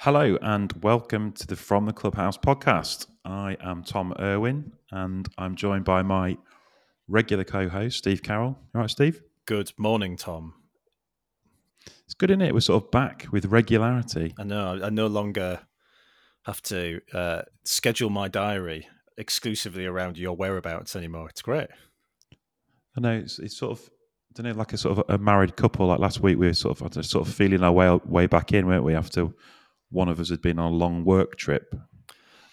Hello and welcome to the From the Clubhouse podcast. I am Tom Irwin and I'm joined by my regular co host, Steve Carroll. All right, Steve? Good morning, Tom. It's good, isn't it? We're sort of back with regularity. I know. I no longer have to uh, schedule my diary exclusively around your whereabouts anymore. It's great. I know it's, it's sort of, I don't know, like a sort of a married couple. Like last week, we were sort of sort of feeling our way way back in, weren't we? After one of us had been on a long work trip.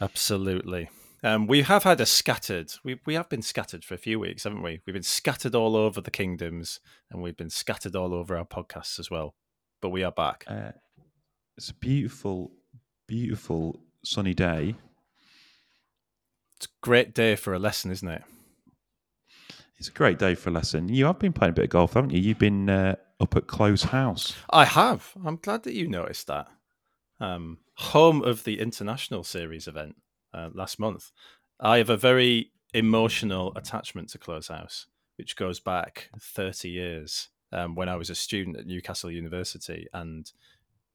Absolutely. Um, we have had a scattered. We we have been scattered for a few weeks, haven't we? We've been scattered all over the kingdoms, and we've been scattered all over our podcasts as well. But we are back. Uh, it's a beautiful, beautiful sunny day. It's a great day for a lesson, isn't it? It's a great day for a lesson. You have been playing a bit of golf, haven't you? You've been uh, up at Close House. I have. I'm glad that you noticed that. Um, home of the international series event uh, last month. I have a very emotional attachment to Close House, which goes back 30 years um, when I was a student at Newcastle University, and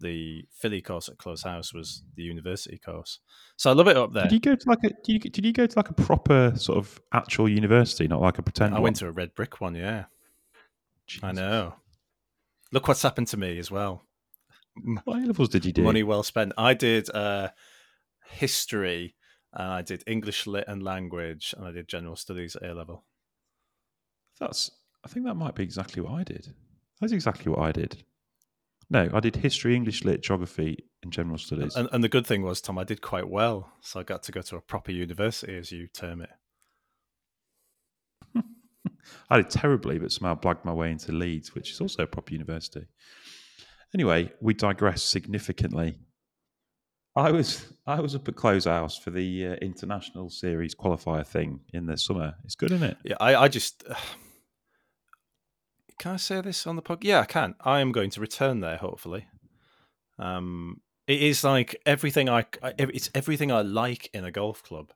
the Filly course at Close House was the university course. So I love it up there. Did you go to like a? Did you, did you go to like a proper sort of actual university, not like a pretend? I one? went to a red brick one. Yeah, Jesus. I know. Look what's happened to me as well. What levels did you do? Money well spent. I did uh, history, and I did English lit and language, and I did general studies at A level. That's. I think that might be exactly what I did. That's exactly what I did. No, I did history, English lit, geography, and general studies. And, and the good thing was, Tom, I did quite well, so I got to go to a proper university, as you term it. I did terribly, but somehow blagged my way into Leeds, which is also a proper university. Anyway, we digress significantly. I was I was up at Close House for the uh, international series qualifier thing in the summer. It's good, isn't it? Yeah, I, I just uh, can I say this on the podcast? Yeah, I can. I am going to return there. Hopefully, um, it is like everything I it's everything I like in a golf club.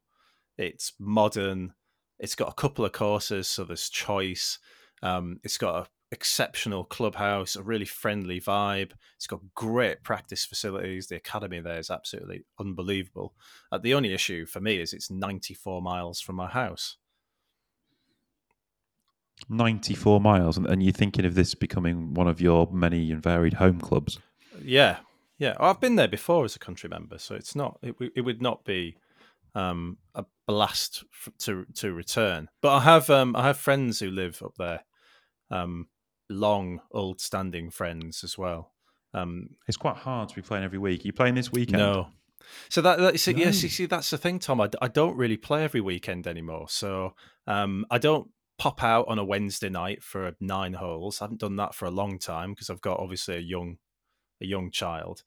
It's modern. It's got a couple of courses, so there's choice. Um, it's got a exceptional clubhouse, a really friendly vibe. It's got great practice facilities. The academy there is absolutely unbelievable. Uh, the only issue for me is it's 94 miles from my house. 94 miles, and, and you're thinking of this becoming one of your many and varied home clubs. Yeah, yeah. I've been there before as a country member, so it's not. It, it would not be um, a blast f- to to return. But I have um, I have friends who live up there. Um, long, old standing friends as well. Um, it's quite hard to be playing every week. Are you playing this weekend? No. So that, that so, no. yes, you see, that's the thing, Tom. I, I don't really play every weekend anymore. So um, I don't pop out on a Wednesday night for nine holes. I haven't done that for a long time because I've got obviously a young, a young child.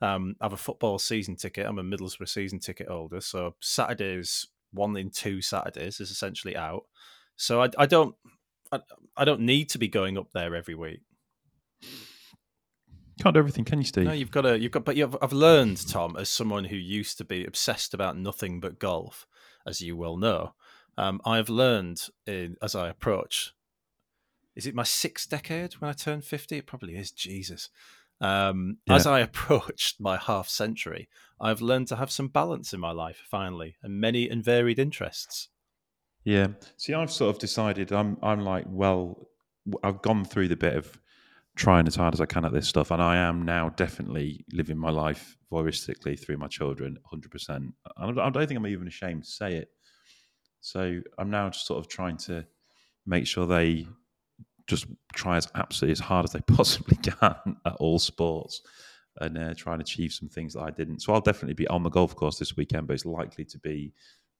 Um, I have a football season ticket. I'm a Middlesbrough season ticket holder, so Saturdays, one in two Saturdays is essentially out. So I, I don't, I, I don't need to be going up there every week. Can't do everything, can you, Steve? No, you've got to. You've got, but you've, I've learned, Tom, as someone who used to be obsessed about nothing but golf, as you well know. Um, I've learned in, as I approach. Is it my sixth decade when I turn fifty? It probably is. Jesus. Um, yeah. As I approached my half century, I've learned to have some balance in my life finally, and many and varied interests. Yeah. See, I've sort of decided I'm I'm like, well, I've gone through the bit of trying as hard as I can at this stuff, and I am now definitely living my life voyeuristically through my children, hundred percent. I don't think I'm even ashamed to say it. So I'm now just sort of trying to make sure they just try as absolutely as hard as they possibly can at all sports and uh, try and achieve some things that I didn't. So I'll definitely be on the golf course this weekend, but it's likely to be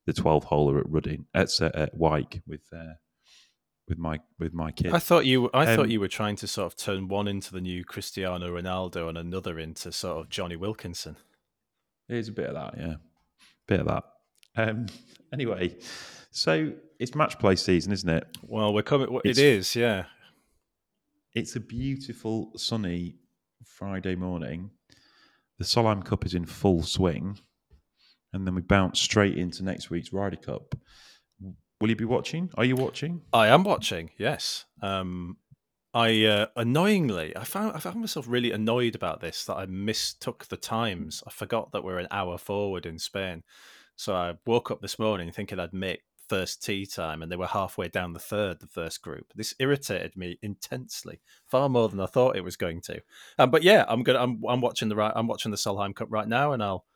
the 12 holer at Rudding at, at Wyke with uh, with my with my kid. I thought you I um, thought you were trying to sort of turn one into the new Cristiano Ronaldo and another into sort of Jonny Wilkinson. There's a bit of that, yeah, bit of that. Um, anyway, so it's match play season, isn't it? Well, we're coming. It's, it is, yeah. It's a beautiful sunny Friday morning. The Solheim Cup is in full swing and then we bounce straight into next week's Ryder Cup. Will you be watching? Are you watching? I am watching. Yes. Um, I uh, annoyingly, I found I found myself really annoyed about this that I mistook the times. I forgot that we're an hour forward in Spain, so I woke up this morning thinking I'd make first tee time, and they were halfway down the third, the first group. This irritated me intensely, far more than I thought it was going to. Um, but yeah, I'm gonna I'm I'm watching the right I'm watching the Solheim Cup right now, and I'll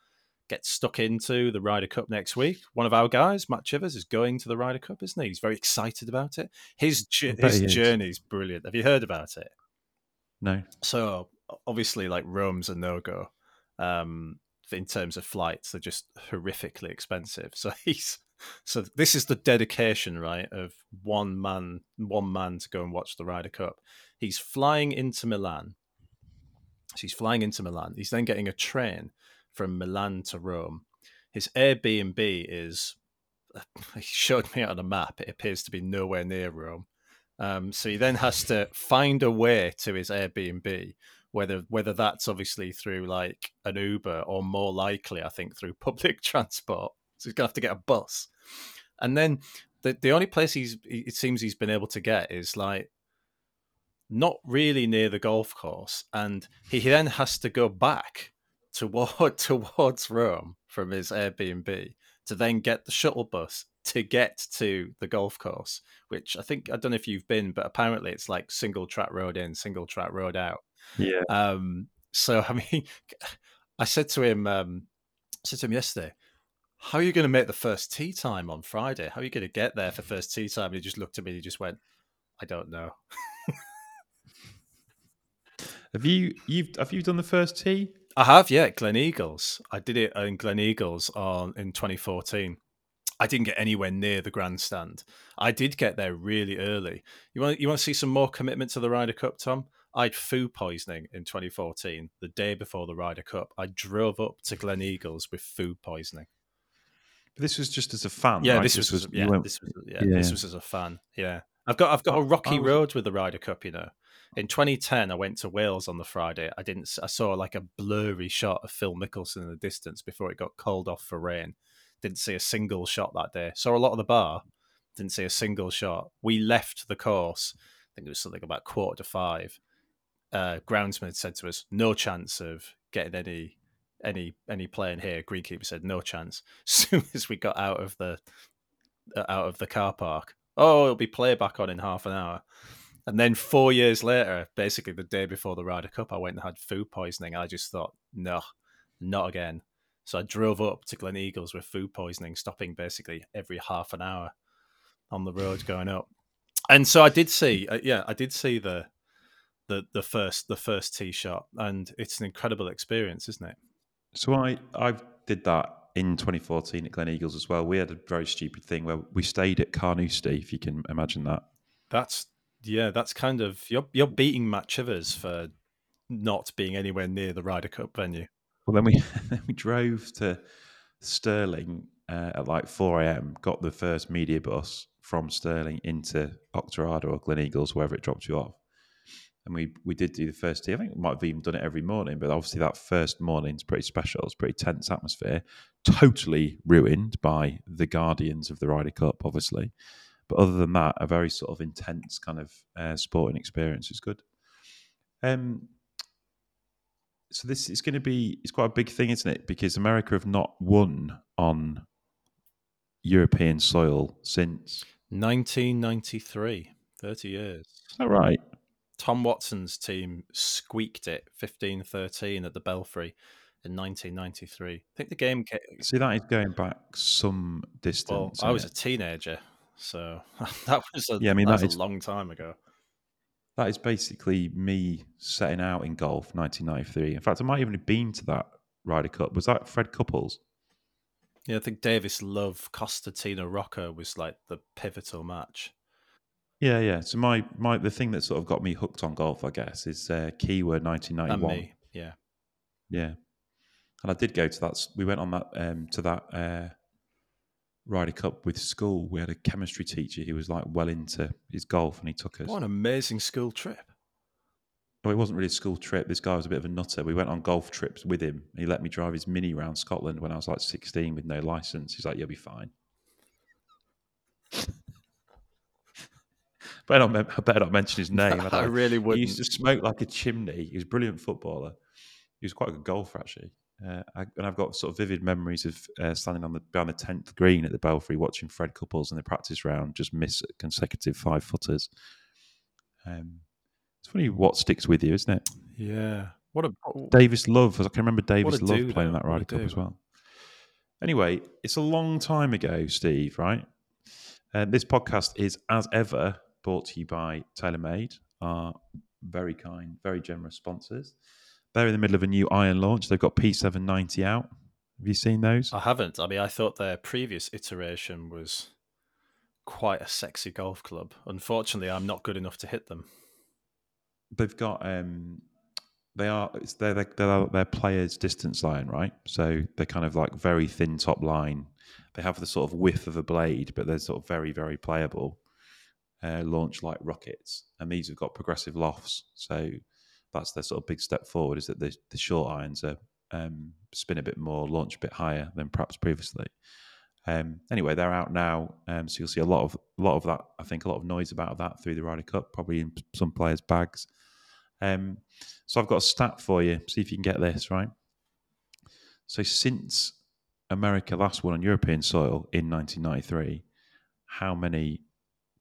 get stuck into the Ryder Cup next week. One of our guys, Matt Chivers, is going to the Ryder Cup, isn't he? He's very excited about it. His his journey is brilliant. Have you heard about it? No. So obviously, like Rome's a no go. Um, in terms of flights, they're just horrifically expensive. So he's so this is the dedication, right, of one man, one man to go and watch the Ryder Cup. He's flying into Milan. So he's flying into Milan. He's then getting a train from Milan to Rome. His Airbnb is, he showed me on a map, it appears to be nowhere near Rome. Um, so he then has to find a way to his Airbnb, whether whether that's obviously through like an Uber or more likely, I think, through public transport. So he's gonna have to get a bus, and then the the only place he's it seems he's been able to get is like not really near the golf course, and he then has to go back toward towards Rome from his Airbnb to then get the shuttle bus to get to the golf course, which I think I don't know if you've been, but apparently it's like single track road in, single track road out. Yeah. Um. So I mean, I said to him, um, I said to him yesterday, "How are you going to make the first tea time on Friday? How are you going to get there for first tea time?" And he just looked at me. and He just went, "I don't know." have you you've have you done the first tee? I have, yeah, Gleneagles. I did it in Gleneagles on in 2014. I didn't get anywhere near the grandstand. I did get there really early. You want you want to see some more commitment to the Ryder Cup, Tom? I had food poisoning in 2014, the day before the Ryder Cup. I drove up to Gleneagles with food poisoning. This was just as a fan. Yeah, right? this was, was yeah, went, this was yeah, yeah, this was as a fan. Yeah, I've got I've got a rocky was, road with the Ryder Cup, you know. In 2010, I went to Wales on the Friday. I didn't. I saw like a blurry shot of Phil Mickelson in the distance before it got called off for rain. Didn't see a single shot that day. Saw a lot of the bar. Didn't see a single shot. We left the course. I think it was something about quarter to five. Uh, groundsman said to us, "No chance of getting any any any playing here." Greenkeeper said, "No chance." As soon as we got out of the out of the car park, oh, it'll be playback on in half an hour. And then four years later, basically the day before the Ryder Cup, I went and had food poisoning. I just thought, no, not again. So I drove up to Gleneagles with food poisoning, stopping basically every half an hour on the road going up. And so I did see, uh, yeah, I did see the the the first the first tee shot, and it's an incredible experience, isn't it? So I I did that in 2014 at Gleneagles as well. We had a very stupid thing where we stayed at Carnoustie, if you can imagine that. That's yeah, that's kind of you're you're beating Matt Chivers for not being anywhere near the Ryder Cup venue. Well, then we we drove to Stirling uh, at like 4 a.m. Got the first media bus from Stirling into Auchterarder or Gleneagles, wherever it dropped you off. And we we did do the first tee. I think we might have even done it every morning, but obviously that first morning is pretty special. It's pretty tense atmosphere. Totally ruined by the guardians of the Ryder Cup, obviously. But other than that, a very sort of intense kind of uh, sporting experience is good. Um, so this is going to be it's quite a big thing, isn't it? Because America have not won on European soil since 1993, 30 years. Is that right? Tom Watson's team squeaked it 15-13 at the Belfry in 1993. I think the game. Came... See, that is going back some distance. Well, I was it? a teenager, so that was a, yeah. I mean, that, that is, a long time ago. That is basically me setting out in golf, 1993. In fact, I might even have been to that Ryder Cup. Was that Fred Couples? Yeah, I think Davis Love Costantino Rocca was like the pivotal match. Yeah, yeah. So my my the thing that sort of got me hooked on golf, I guess, is uh, Kiawah 1991. Yeah, yeah. And I did go to that. We went on that um, to that uh, Ryder Cup with school. We had a chemistry teacher who was like well into his golf, and he took us. What an amazing school trip! No, it wasn't really a school trip. This guy was a bit of a nutter. We went on golf trips with him. He let me drive his mini around Scotland when I was like 16 with no license. He's like, "You'll be fine." better not, I better not mention his name. I, I really would. He used to smoke like a chimney. He was a brilliant footballer. He was quite a good golfer, actually. Uh, I, and I've got sort of vivid memories of uh, standing on the behind the tenth green at the Belfry, watching Fred Couples in the practice round just miss consecutive five footers. Um, it's funny what sticks with you, isn't it? Yeah. What a Davis Love. I can remember Davis Love dude, playing that Ryder Cup as well. Anyway, it's a long time ago, Steve. Right? Uh, this podcast is, as ever, brought to you by TaylorMade, our very kind, very generous sponsors. They're in the middle of a new iron launch. They've got P790 out. Have you seen those? I haven't. I mean, I thought their previous iteration was quite a sexy golf club. Unfortunately, I'm not good enough to hit them. They've got um, they are it's they're, they're their players distance line right so they're kind of like very thin top line they have the sort of width of a blade but they're sort of very very playable uh, launch like rockets and these have got progressive lofts so that's their sort of big step forward is that the, the short irons are um, spin a bit more launch a bit higher than perhaps previously um, anyway they're out now um, so you'll see a lot of a lot of that i think a lot of noise about that through the Ryder Cup probably in some players bags um, so I've got a stat for you. See if you can get this right. So since America last won on European soil in 1993, how many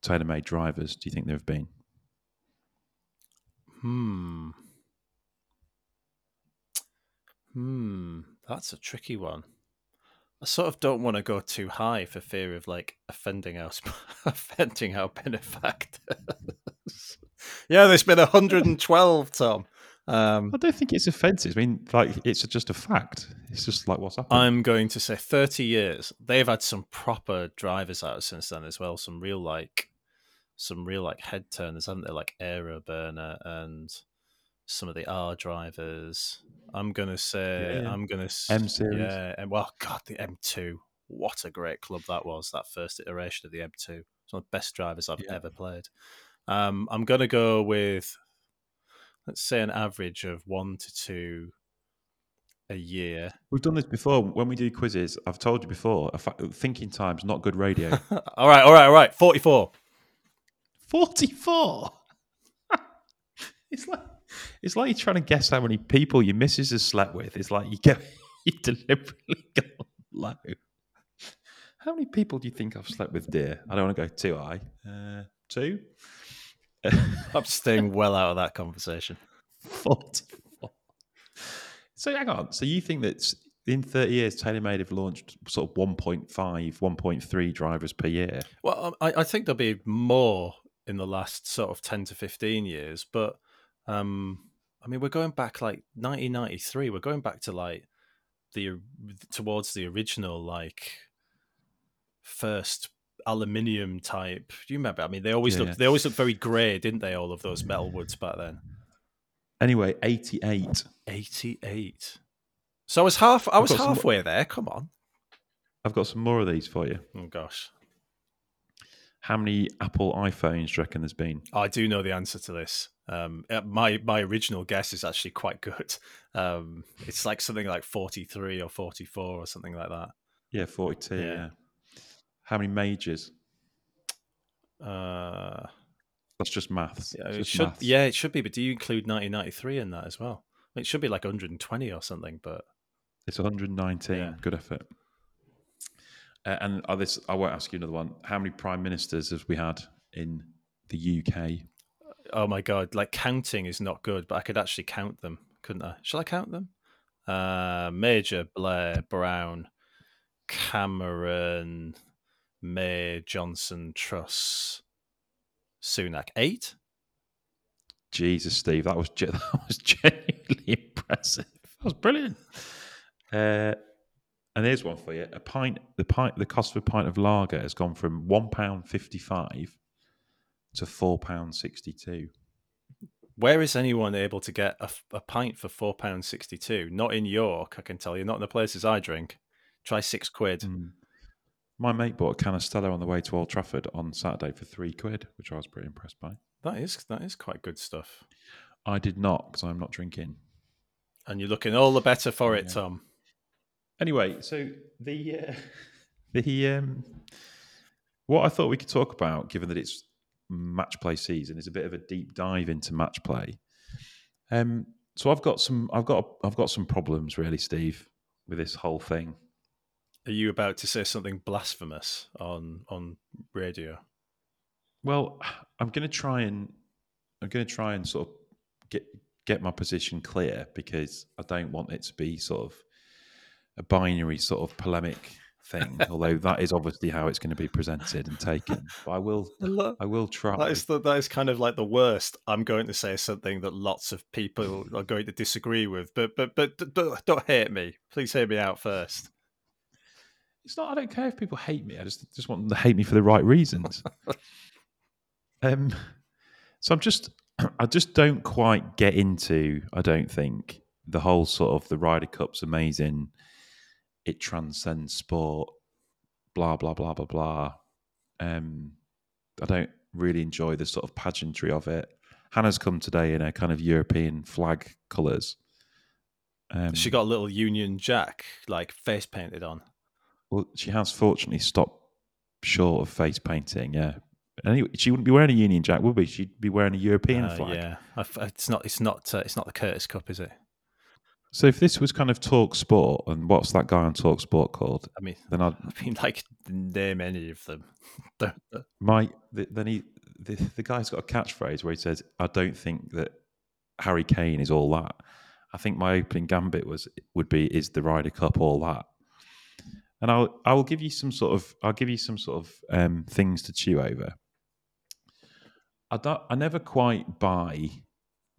TaylorMade drivers do you think there have been? Hmm. Hmm. That's a tricky one. I sort of don't want to go too high for fear of like offending our offending our benefactors. yeah, there's been 112, Tom. Um, I don't think it's offensive. I mean, like it's just a fact. It's just like what's happened. I'm going to say 30 years. They've had some proper drivers out since then as well. Some real like, some real like head turners, haven't they? Like AeroBurner and some of the R drivers. I'm gonna say yeah. I'm gonna M series. Yeah, and well, God, the M2. What a great club that was. That first iteration of the M2. It's one of the best drivers I've yeah. ever played. Um, I'm gonna go with let's say an average of one to two a year. We've done this before. When we do quizzes, I've told you before, thinking time's not good radio. all right, all right, all right. 44. 44? it's like it's like you're trying to guess how many people your missus has slept with. It's like you get you deliberately go low. How many people do you think I've slept with, dear? I don't want to go too high. Uh, two. I'm staying well out of that conversation. 44. So hang on. So you think that in 30 years, TaylorMade have launched sort of 1.5, 1.3 drivers per year? Well, um, I, I think there'll be more in the last sort of 10 to 15 years, but um, I mean, we're going back like 1993. We're going back to like the towards the original like first aluminium type. Do you remember? I mean, they always yeah, looked yeah. they always looked very grey, didn't they? All of those metal woods back then. Anyway, 88. 88. So I was half. I was halfway some, there. Come on. I've got some more of these for you. Oh gosh. How many Apple iPhones do you reckon there's been? I do know the answer to this. Um, uh, my my original guess is actually quite good. Um, it's like something like forty three or forty four or something like that. Yeah, forty two. Yeah. yeah. How many majors? Uh, that's just maths. Yeah, it should. Maths. Yeah, it should be. But do you include nineteen ninety three in that as well? It should be like one hundred and twenty or something. But it's one hundred nineteen. Yeah. Good effort. Uh, and uh, this, I won't ask you another one. How many prime ministers have we had in the UK? oh my god, like counting is not good, but I could actually count them, couldn't I? Shall I count them? Uh, Major, Blair, Brown, Cameron, May, Johnson, Truss, Sunak. Eight. Jesus, Steve, that was that was genuinely impressive. That was brilliant. Uh, and here's one for you: a pint, the pint, the cost of a pint of lager has gone from one pound fifty-five to four pound sixty-two. Where is anyone able to get a, a pint for four pound sixty-two? Not in York, I can tell you. Not in the places I drink. Try six quid. Mm. My mate bought a can of Stella on the way to Old Trafford on Saturday for three quid, which I was pretty impressed by. That is that is quite good stuff. I did not because I'm not drinking. And you're looking all the better for it, Tom. Anyway, so the uh, the um, what I thought we could talk about, given that it's match play season is a bit of a deep dive into match play. Um, so I've got some, I've got, I've got some problems really, Steve, with this whole thing. Are you about to say something blasphemous on on radio? Well, I'm going to try and I'm going to try and sort of get get my position clear because I don't want it to be sort of a binary sort of polemic thing. although that is obviously how it's going to be presented and taken. But I will I will try. That is the, that is kind of like the worst. I'm going to say something that lots of people are going to disagree with. But but but don't, don't hate me. Please hear me out first. It's not. I don't care if people hate me. I just just want them to hate me for the right reasons. um. So I'm just. I just don't quite get into. I don't think the whole sort of the Ryder Cup's amazing. It transcends sport. Blah blah blah blah blah. Um, I don't really enjoy the sort of pageantry of it. Hannah's come today in a kind of European flag colours. Um, she got a little Union Jack like face painted on. Well, she has fortunately stopped short of face painting. Yeah, anyway, she wouldn't be wearing a Union Jack, would be? She'd be wearing a European uh, flag. Yeah, it's not. It's not. Uh, it's not the Curtis Cup, is it? So if this was kind of Talk Sport, and what's that guy on Talk Sport called? I mean, then I'd I mean, like name any of them. My the, then he the, the guy's got a catchphrase where he says, "I don't think that Harry Kane is all that." I think my opening gambit was would be, "Is the Ryder Cup all that?" and I'll I will give you some sort of I'll give you some sort of um, things to chew over. I don't, I never quite buy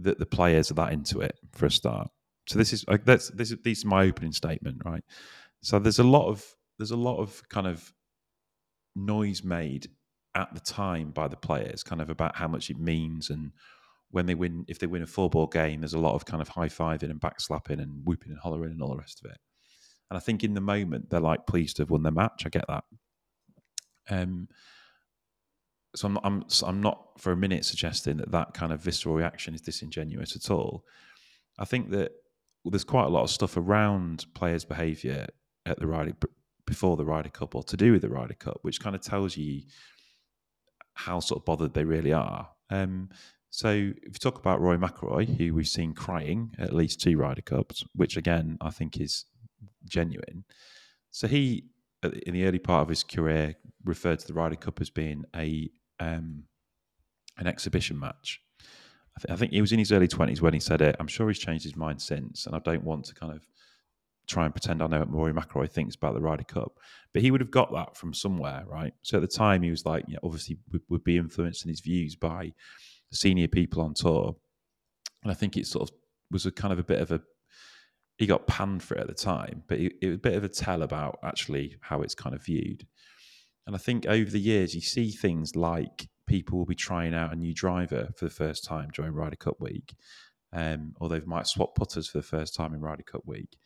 that the players are that into it for a start. So this is like that's this is this is my opening statement, right? So there's a lot of there's a lot of kind of noise made at the time by the players, kind of about how much it means and when they win if they win a four ball game, there's a lot of kind of high fiving and backslapping and whooping and hollering and all the rest of it. And I think in the moment they're like pleased to have won their match. I get that. Um, so I'm I'm, I'm not for a minute suggesting that that kind of visceral reaction is disingenuous at all. I think that well, there's quite a lot of stuff around players' behaviour at the Ryder before the Ryder Cup or to do with the Ryder Cup, which kind of tells you how sort of bothered they really are. Um, so if you talk about Rory McIlroy, who we've seen crying at least two Ryder Cups, which again I think is genuine. So he, in the early part of his career, referred to the Ryder Cup as being a um, an exhibition match. I, th- I think he was in his early twenties when he said it. I'm sure he's changed his mind since, and I don't want to kind of try and pretend I know what Rory McIlroy thinks about the Ryder Cup, but he would have got that from somewhere, right? So at the time, he was like, you know, obviously would, would be influenced in his views by senior people on tour, and I think it sort of was a kind of a bit of a he got panned for it at the time, but it, it was a bit of a tell about actually how it's kind of viewed. And I think over the years, you see things like people will be trying out a new driver for the first time during Ryder Cup week, um, or they might swap putters for the first time in Ryder Cup week.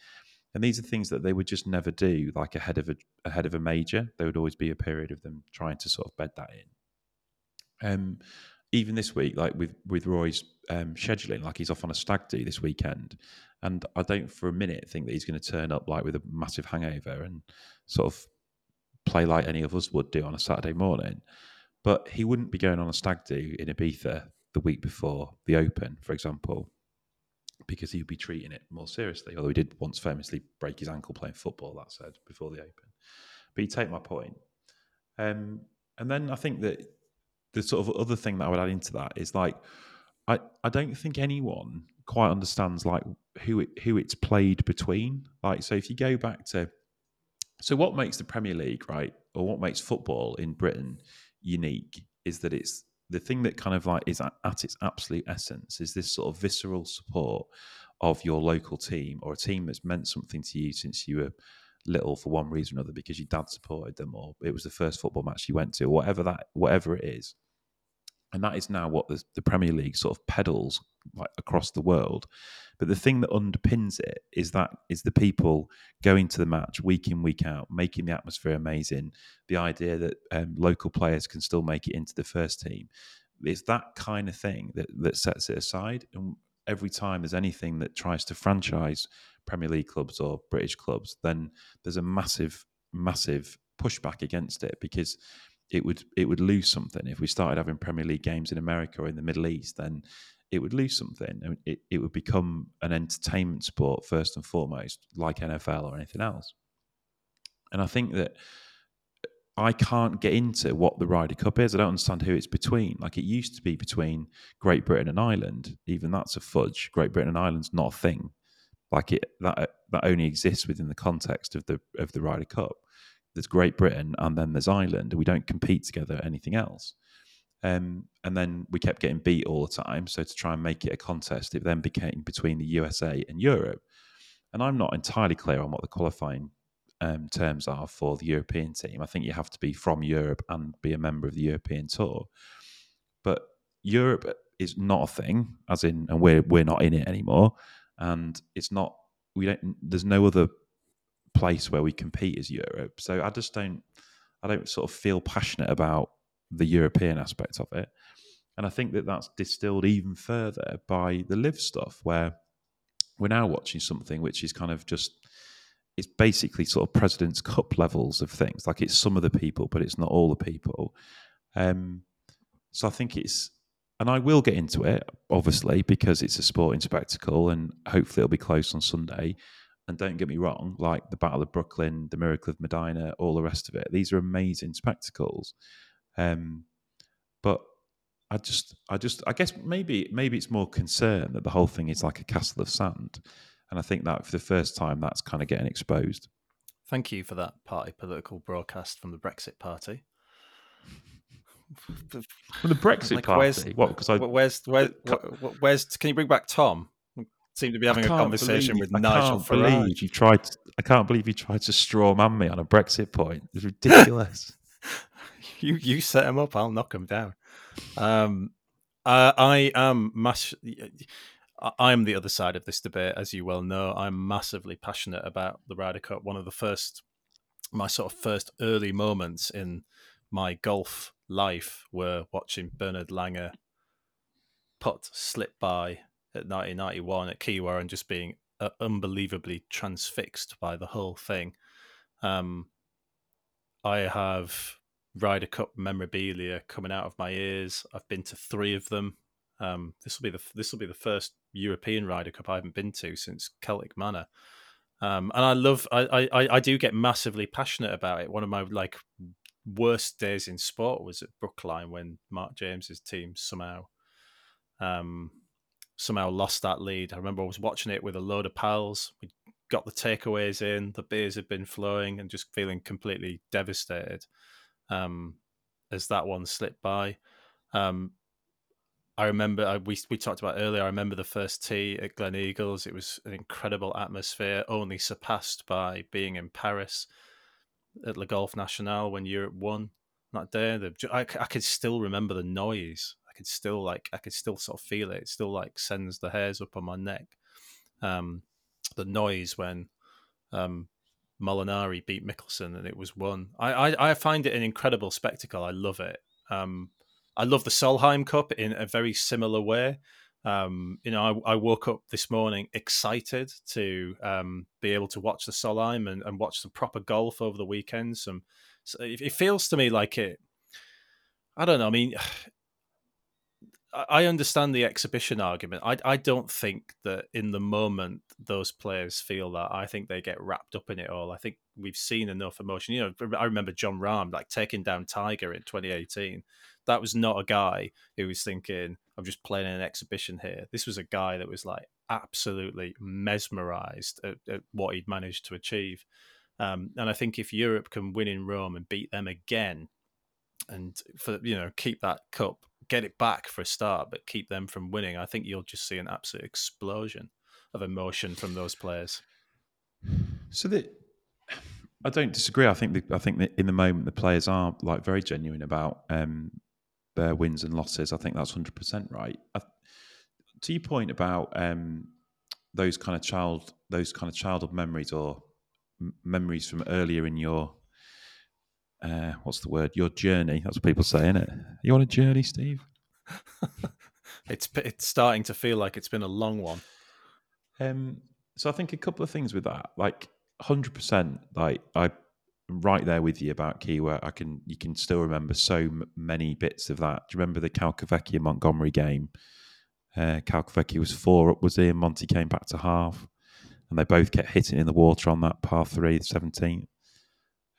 And these are things that they would just never do, like ahead of a ahead of a major. There would always be a period of them trying to sort of bed that in. Um, even this week, like with with Roy's um, scheduling, like he's off on a stag do this weekend, and I don't for a minute think that he's going to turn up like with a massive hangover and sort of play like any of us would do on a Saturday morning. But he wouldn't be going on a stag do in Ibiza the week before the Open, for example, because he'd be treating it more seriously. Although he did once famously break his ankle playing football, that said, before the Open. But you take my point. Um, and then I think that the sort of other thing that I would add into that is like I, I don't think anyone quite understands like who it who it's played between. Like so if you go back to so what makes the Premier League, right, or what makes football in Britain unique is that it's the thing that kind of like is at, at its absolute essence is this sort of visceral support of your local team or a team that's meant something to you since you were little for one reason or another because your dad supported them or it was the first football match you went to, whatever that whatever it is. And that is now what the, the Premier League sort of peddles like across the world. But the thing that underpins it is that is the people going to the match week in week out, making the atmosphere amazing. The idea that um, local players can still make it into the first team. It's that kind of thing that that sets it aside. And every time there's anything that tries to franchise Premier League clubs or British clubs, then there's a massive, massive pushback against it because it would it would lose something if we started having Premier League games in America or in the Middle East. Then it would lose something. It it would become an entertainment sport first and foremost, like NFL or anything else. And I think that I can't get into what the Ryder Cup is. I don't understand who it's between. Like it used to be between Great Britain and Ireland. Even that's a fudge. Great Britain and Ireland's not a thing. Like it that that only exists within the context of the of the Ryder Cup. There's Great Britain and then there's Ireland. We don't compete together anything else. Um, and then we kept getting beat all the time. So to try and make it a contest, it then became between the USA and Europe. And I'm not entirely clear on what the qualifying um, terms are for the European team. I think you have to be from Europe and be a member of the European Tour. But Europe is not a thing, as in, and we're we're not in it anymore. And it's not. We don't. There's no other place where we compete as Europe. So I just don't. I don't sort of feel passionate about the European aspect of it. And I think that that's distilled even further by the live stuff, where we're now watching something which is kind of just it's basically sort of President's Cup levels of things. Like it's some of the people, but it's not all the people. Um, so I think it's, and I will get into it, obviously, because it's a sporting spectacle and hopefully it'll be close on Sunday. And don't get me wrong, like the Battle of Brooklyn, the Miracle of Medina, all the rest of it, these are amazing spectacles. Um, but I just, I just, I guess maybe, maybe it's more concern that the whole thing is like a castle of sand and I think that for the first time, that's kind of getting exposed. Thank you for that party political broadcast from the Brexit Party. From the Brexit like, Party? Where's, what? Because I where's where, where's can you bring back Tom? We seem to be having a conversation believe, with Nigel Farage. Believe you tried. To, I can't believe you tried to straw man me on a Brexit point. It's ridiculous. you you set him up. I'll knock him down. Um, uh, I am mass. I'm the other side of this debate, as you well know. I'm massively passionate about the Ryder Cup. One of the first, my sort of first early moments in my golf life were watching Bernard Langer putt slip by at 1991 at Kiawah and just being uh, unbelievably transfixed by the whole thing. Um, I have Ryder Cup memorabilia coming out of my ears. I've been to three of them. Um, this will be the this will be the first European Ryder Cup I haven't been to since Celtic Manor. Um, and I love, I, I, I do get massively passionate about it. One of my like worst days in sport was at Brookline when Mark James's team somehow, um, somehow lost that lead. I remember I was watching it with a load of pals. We got the takeaways in, the beers had been flowing, and just feeling completely devastated um, as that one slipped by. Um, I remember I, we we talked about earlier. I remember the first tee at Gleneagles. It was an incredible atmosphere, only surpassed by being in Paris at Le Golf National when Europe won that day. The, I, I could still remember the noise. I could still like I could still sort of feel it. It still like sends the hairs up on my neck. Um, the noise when um, Molinari beat Mickelson and it was won. I, I I find it an incredible spectacle. I love it. Um, I love the Solheim Cup in a very similar way. Um, you know, I, I, woke up this morning excited to um, be able to watch the Solheim and, and, watch some proper golf over the weekend. Some, so it, it, feels to me like it. I don't know. I mean, I understand the exhibition argument. I, I don't think that in the moment those players feel that. I think they get wrapped up in it all. I think we've seen enough emotion. You know, I remember Jon Rahm like taking down Tiger in 2018. That was not a guy who was thinking, "I'm just playing an exhibition here." This was a guy that was like absolutely mesmerized at, at what he'd managed to achieve. Um, and I think if Europe can win in Rome and beat them again, and for you know keep that cup get it back for a start, but keep them from winning, I think you'll just see an absolute explosion of emotion from those players. So I don't disagree. I think the, I think that in the moment the players are like very genuine about um, their wins and losses. I think that's hundred percent right. I, to your point about um, those kind of child those kind of childhood memories or m- memories from earlier in your uh, what's the word? Your journey. That's what people say, isn't it? You on a journey, Steve? it's it's starting to feel like it's been a long one. Um, so I think a couple of things with that, like hundred percent. Like I, right there with you about Kiawah. I can you can still remember so m- many bits of that. Do you remember the Calcavecchia Montgomerie game? Uh, Calcavecchia was four up, was in. Monty came back to half, and they both kept hitting in the water on that par three, the 17th.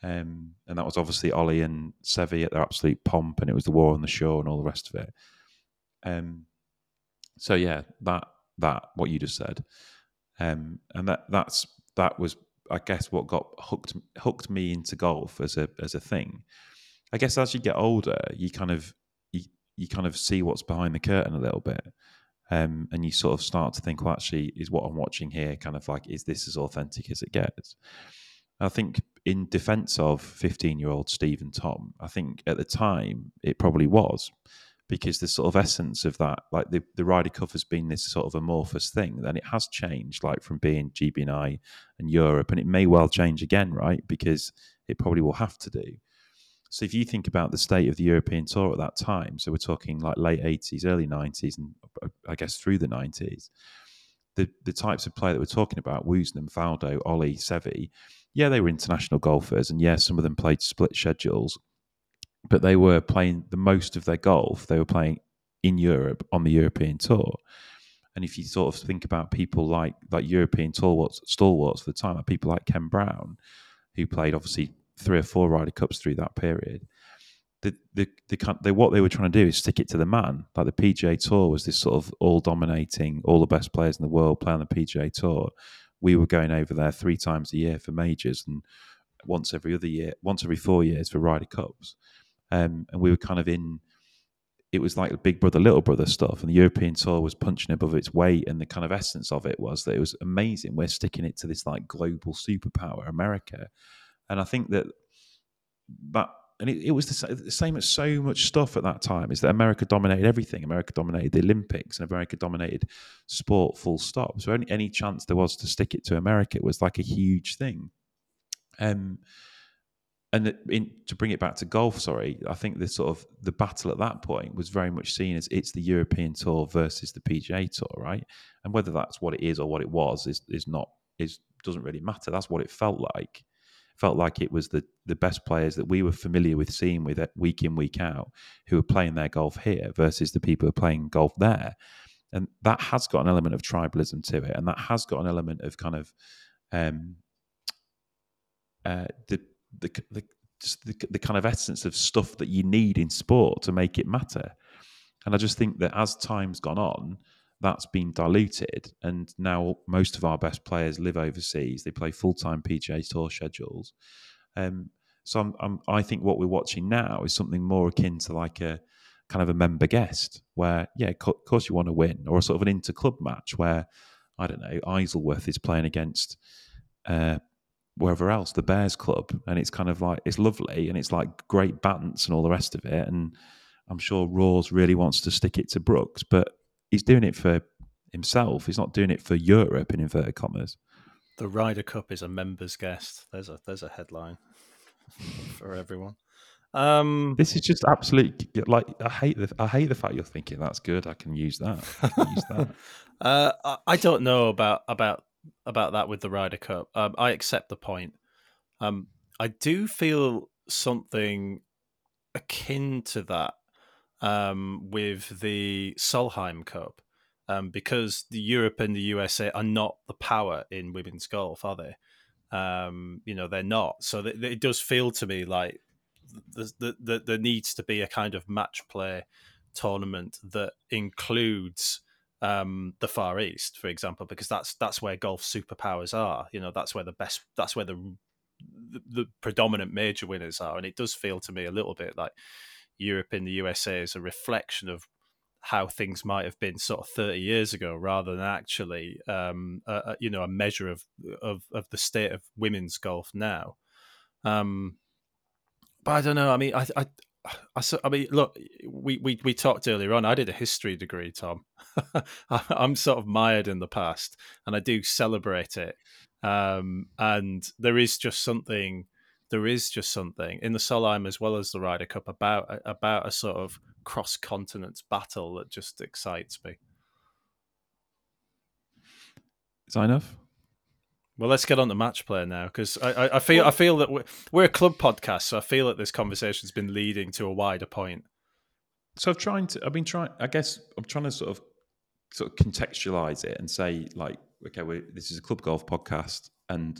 Um, and that was obviously Ollie and Seve at their absolute pomp, and it was the war on the shore and all the rest of it. Um, so yeah, that that what you just said, um, and that that's that was I guess what got hooked hooked me into golf as a as a thing. I guess as you get older, you kind of you, you kind of see what's behind the curtain a little bit. Um, and you sort of start to think, well, actually, is what I'm watching here kind of like, is this as authentic as it gets? I think in defense of 15 year old Stephen Tom, I think at the time it probably was because the sort of essence of that, like the, the Ryder Cup has been this sort of amorphous thing, then it has changed, like from being GB&I and Europe, and it may well change again, right? Because it probably will have to do. So if you think about the state of the European Tour at that time, so we're talking like late 80s, early 90s, and uh, I guess through the 90s, the, the types of play that we're talking about, Woosnam, Faldo, Ollie, Seve, yeah, they were international golfers, and yeah, some of them played split schedules, but they were playing the most of their golf. They were playing in Europe on the European tour. And if you sort of think about people like like European stalwarts, stalwarts for the time, like people like Ken Brown, who played obviously three or four Ryder Cups through that period. The, the, the, what they were trying to do is stick it to the man. Like the PGA Tour was this sort of all dominating, all the best players in the world playing the PGA Tour. We were going over there three times a year for majors and once every other year, once every four years for Ryder Cups um, and we were kind of in. It was like the big brother, little brother stuff, and the European tour was punching above its weight. And the kind of essence of it was that it was amazing. We're sticking it to this like global superpower, America, and I think that that and it, it was the, the, same as so much stuff at that time is that America dominated everything. America dominated the Olympics and America dominated sport full stop. So any, any chance there was to stick it to America was like a huge thing. Um, and in, to bring it back to golf, sorry, I think the sort of the battle at that point was very much seen as it's the European Tour versus the PGA Tour, right? And whether that's what it is or what it was is is not is doesn't really matter. That's what it felt like. Felt like it was the the best players that we were familiar with seeing with it week in week out who were playing their golf here versus the people who are playing golf there, and that has got an element of tribalism to it, and that has got an element of kind of um, uh, the the the, the the kind of essence of stuff that you need in sport to make it matter. And I just think that as time's gone on, that's been diluted, and now most of our best players live overseas. They play full time PGA Tour schedules. Um, so I'm, I'm, i think what we're watching now is something more akin to like a kind of a member guest, where yeah, of course you want to win, or a sort of an inter club match where I don't know Isleworth is playing against uh, wherever else, the Bears Club, and it's kind of like it's lovely and it's like great bants and all the rest of it. And I'm sure Rawls really wants to stick it to Brooks, but he's doing it for himself. He's not doing it for Europe in inverted commas. The Ryder Cup is a members guest. There's a there's a headline for everyone. Um, this is just absolute like I hate the I hate the fact you're thinking that's good. I can use that. Can use that. uh, I don't know about about about that with the Ryder Cup. Um, I accept the point. Um, I do feel something akin to that um, with the Solheim Cup um, because the Europe and the USA are not the power in women's golf, are they? Um, you know, they're not. So th- it does feel to me like the, the, the, there needs to be a kind of match play tournament that includes um, the Far East, for example, because that's that's where golf superpowers are. You know, that's where the best, that's where the, the the, predominant major winners are, and it does feel to me a little bit like Europe in the USA is a reflection of how things might have been sort of 30 years ago rather than actually um, a, you know a measure of, of of the state of women's golf now um, but I don't know I mean I, I I, I mean, look, we, we, we talked earlier on. I did a history degree, Tom. I'm sort of mired in the past, and I do celebrate it. Um, and there is just something, there is just something in the Solheim as well as the Ryder Cup about about a sort of cross continents battle that just excites me. Is that enough? Well, let's get on to match play now because I, I, I, feel I feel that we're, we're, a club podcast, so I feel that this conversation's been leading to a wider point. So I've trying to. I've been trying. I guess I'm trying to sort of sort of contextualize it and say like, okay, this is a club golf podcast, and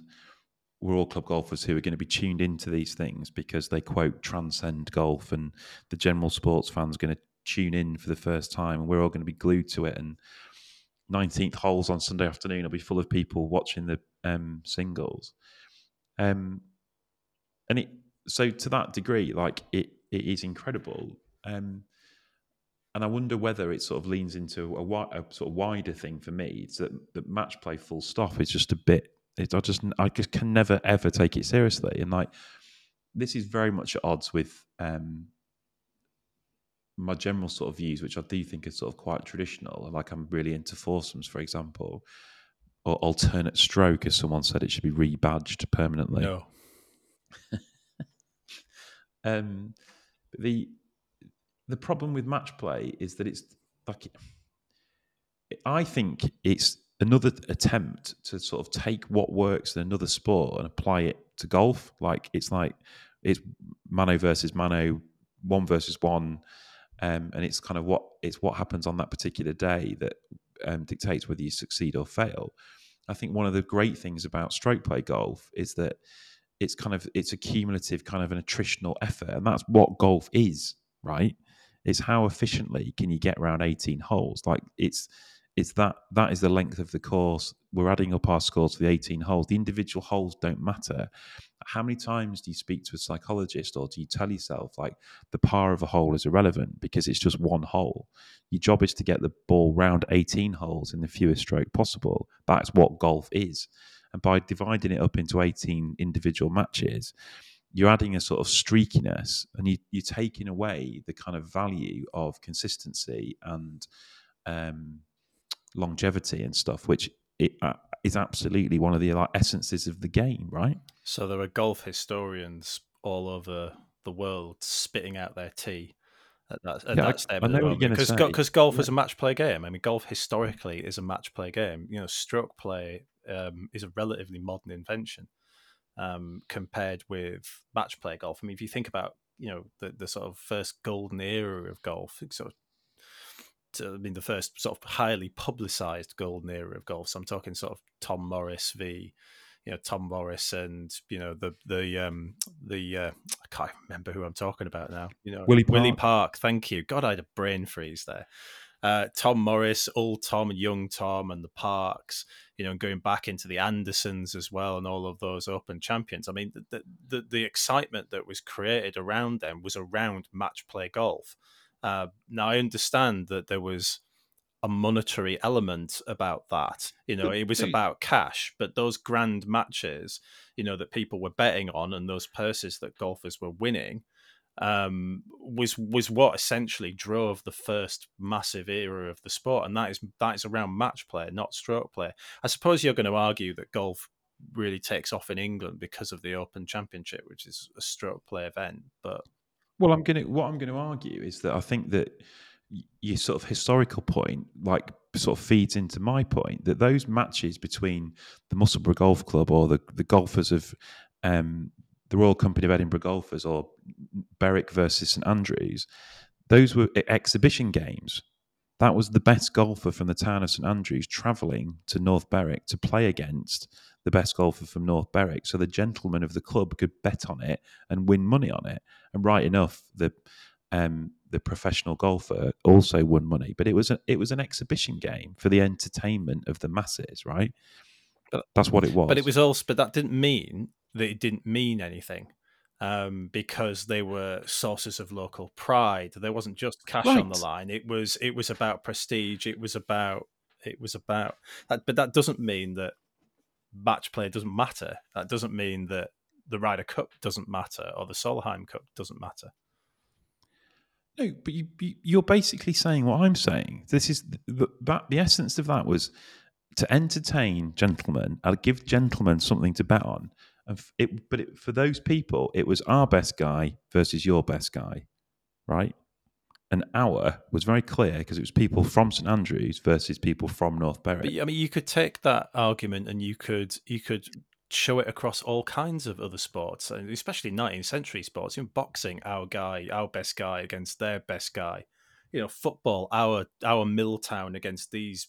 we're all club golfers who are going to be tuned into these things because they quote transcend golf, and the general sports fans going to tune in for the first time, and we're all going to be glued to it. And 19th holes on Sunday afternoon will be full of people watching the um, singles. Um, and it so to that degree, like it, it is incredible. Um, and I wonder whether it sort of leans into a, a sort of wider thing for me. It's that the match play full stop is just a bit. It, I just I just can never ever take it seriously, and like this is very much at odds with um, my general sort of views, which I do think are sort of quite traditional. Like I'm really into foursomes, for example, or alternate stroke, as someone said, it should be rebadged permanently. No. um, the the problem with match play is that it's like I think it's another attempt to sort of take what works in another sport and apply it to golf. Like it's like it's mano versus mano, one versus one, um, and it's kind of what it's what happens on that particular day that um, dictates whether you succeed or fail. I think one of the great things about stroke play golf is that it's kind of it's a cumulative kind of an attritional effort, and that's what golf is, right? It's how efficiently can you get around 18 holes? Like it's it's that that is the length of the course. We're adding up our scores for the 18 holes. The individual holes don't matter. How many times do you speak to a psychologist or do you tell yourself like the par of a hole is irrelevant because it's just one hole? Your job is to get the ball round 18 holes in the fewest stroke possible. That's what golf is. And by dividing it up into 18 individual matches, you're adding a sort of streakiness and you, are taking away the kind of value of consistency and um, longevity and stuff, which it, uh, is absolutely one of the like, essences of the game, right? So there are golf historians all over the world spitting out their tea at that, at yeah, that I, I know what you're because because golf yeah. is a match play game. I mean, golf historically is a match play game. You know, stroke play um, is a relatively modern invention um, compared with match play golf. I mean, if you think about you know the the sort of first golden era of golf, sort of I mean, the first sort of highly publicized golden era of golf. So I'm talking sort of Tom Morris v. You know Tom Morris and you know the the um the uh, I can't remember who I'm talking about now. You know Willie Park. Willie Park. Thank you. God, I had a brain freeze there. Uh, Tom Morris, old Tom, and young Tom, and the Parks. You know, and going back into the Andersons as well, and all of those Open champions. I mean, the the, the excitement that was created around them was around match play golf uh, now I understand that there was a monetary element about that. You know, it was about cash, but those grand matches, you know, that people were betting on and those purses that golfers were winning um, was was what essentially drove the first massive era of the sport, and that is that is around match play, not stroke play. I suppose you're going to argue that golf really takes off in England because of the Open Championship, which is a stroke play event, but well, I'm going to what I'm going to argue is that I think that your sort of historical point, like sort of feeds into my point that those matches between the Musselburgh Golf Club or the the golfers of um, the Royal Company of Edinburgh Golfers or Berwick versus St Andrews, those were exhibition games. That was the best golfer from the town of St Andrews travelling to North Berwick to play against the best golfer from North Berwick. So the gentlemen of the club could bet on it and win money on it. And right enough, the um, the professional golfer also won money, but it was a, it was an exhibition game for the entertainment of the masses, right? That's what it was. But it was also, but that didn't mean that it didn't mean anything. Um, because they were sources of local pride. There wasn't just cash right. on the line. It was it was about prestige. It was about it was about. But that doesn't mean that match play doesn't matter. That doesn't mean that the Ryder Cup doesn't matter or the Solheim Cup doesn't matter. No, but you, you're basically saying what I'm saying. This is the, that the essence of that was to entertain gentlemen and give gentlemen something to bet on. And it, but it, for those people, it was our best guy versus your best guy, right? An hour was very clear because it was people from St Andrews versus people from North Berwick. But I mean, you could take that argument and you could you could show it across all kinds of other sports, especially 19th century sports. You know, boxing, our guy, our best guy against their best guy. You know, football, our our mill town against these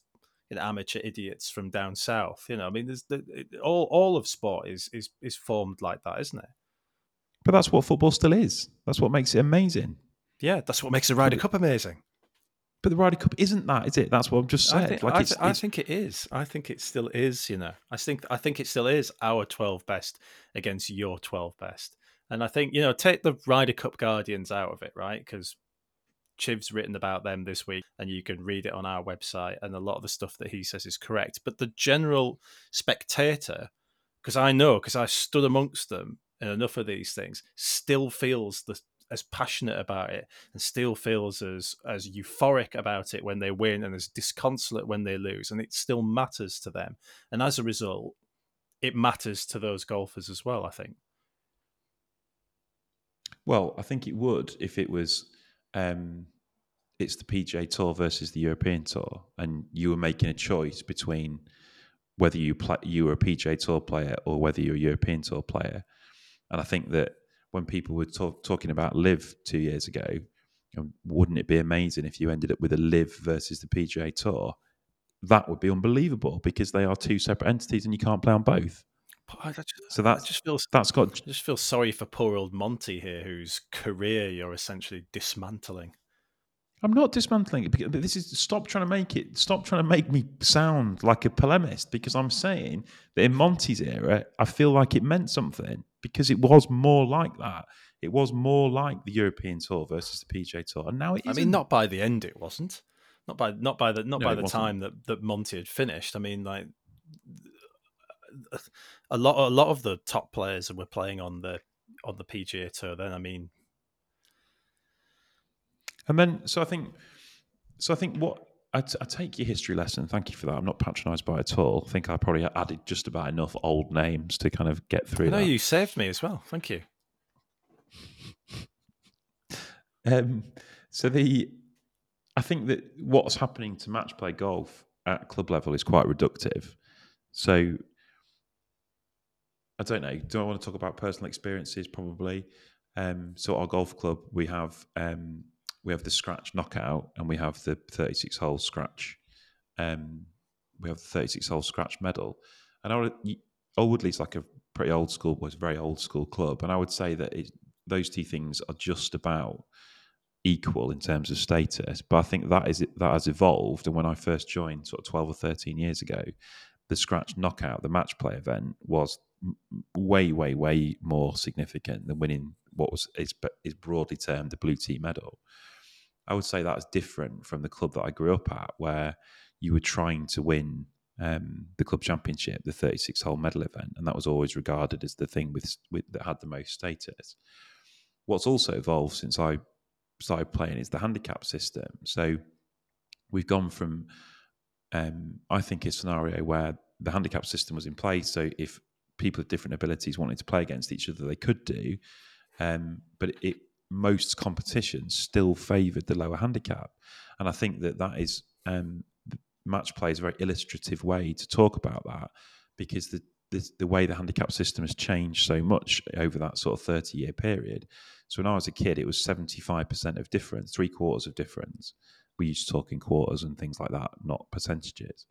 you know, amateur idiots from down south. You know, I mean, there's the, it, all all of sport is is is formed like that, isn't it? But that's what football still is. That's what makes it amazing. Yeah, that's what makes the Ryder Cup amazing. But the Ryder Cup isn't that, is it? That's what I'm just saying. I think, like I, it's, th- I it's- think it is. I think it still is. You know, I think I think it still is our twelve best against your twelve best, and I think you know take the Ryder Cup Guardians out of it, right? Because Chiv's written about them this week, and you can read it on our website, and a lot of the stuff that he says is correct. But the general spectator, because I know, because I stood amongst them in enough of these things, still feels the as passionate about it and still feels as as euphoric about it when they win and as disconsolate when they lose and it still matters to them and as a result it matters to those golfers as well i think well, I think it would if it was um, it's the PGA Tour versus the European Tour, and you were making a choice between whether you play you were a PGA Tour player or whether you're a European Tour player. And I think that when people were talk, talking about LIV two years ago, know, wouldn't it be amazing if you ended up with a LIV versus the PGA Tour? That would be unbelievable because they are two separate entities and you can't play on both. Just, So that just feels that's got I just feel sorry for poor old monty here whose career you're essentially dismantling I'm not dismantling it. because- this is stop trying to make it. Stop trying to make me sound like a polemist because I'm saying that in Monty's era, I feel like it meant something because it was more like that. It was more like the European Tour versus the PGA Tour, and now it i mean not by the end it wasn't not by not by the not No, by the wasn't. time that that monty had finished i mean like a lot a lot of the top players were playing on the on the PGA tour then i mean And then, so I think, so I think what I, t- I take your history lesson. Thank you for that. I'm not patronised by it at all. I think I probably added just about enough old names to kind of get through I know you saved me as well. Thank you. Um, so the, I think that what's happening to match play golf at club level is quite reductive. So I don't know. Do I want to talk about personal experiences? Probably. Um, so our golf club, we have um, we have the scratch knockout, and we have the 36 hole scratch. Um, we have the 36 hole scratch medal, and I would, Woodley's like a pretty old school, was very old school club, and I would say that it, those two things are just about equal in terms of status. But I think that is that has evolved. And when I first joined, sort of 12 or 13 years ago, the scratch knockout, the match play event, was way, way, way more significant than winning what was is, is broadly termed the blue team medal. I would say that's different from the club that I grew up at, where you were trying to win um, the club championship, the 36 hole medal event, and that was always regarded as the thing with, with that had the most status. What's also evolved since I started playing is the handicap system. So we've gone from, um, I think, a scenario where the handicap system was in place. So if people with different abilities wanted to play against each other, they could do. Um, but it most competitions still favoured the lower handicap, and I think that that is um, match play is a very illustrative way to talk about that because the, the the way the handicap system has changed so much over that sort of thirty year period. So when I was a kid, it was seventy five percent of difference, three quarters of difference. We used to talk in quarters and things like that, not percentages.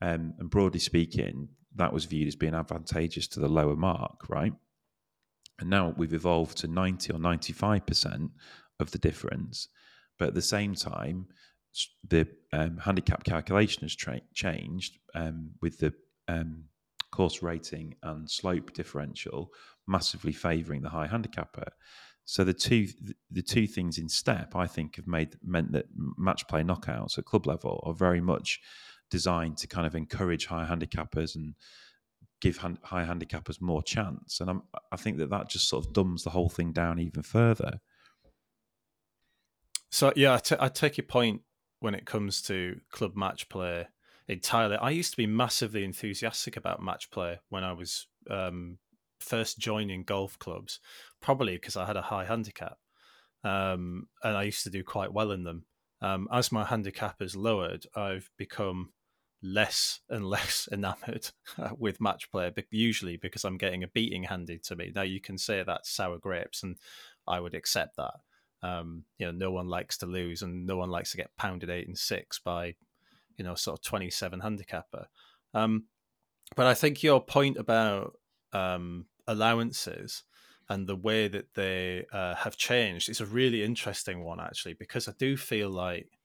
Um, and broadly speaking, that was viewed as being advantageous to the lower mark, right? And now we've evolved to 90 or 95% of the difference. But at the same time, the um, handicap calculation has tra- changed um, with the um, course rating and slope differential massively favouring the high handicapper. So the two the two things in step, I think, have made meant that match play knockouts at club level are very much designed to kind of encourage high handicappers and give hand, high handicappers more chance. And I'm, I think that that just sort of dumbs the whole thing down even further. So yeah, I, t- I take your point when it comes to club match play entirely. I used to be massively enthusiastic about match play when I was um, first joining golf clubs, probably because I had a high handicap. um, and I used to do quite well in them. Um, as my handicap has lowered, I've become less and less enamored with match play, usually because I'm getting a beating handed to me. Now you can say that's sour grapes, and I would accept that. Um, you know, no one likes to lose, and no one likes to get pounded eight and six by, you know, sort of twenty-seven handicapper. Um, but I think your point about um, allowances and the way that they uh, have changed is a really interesting one, actually, because I do feel like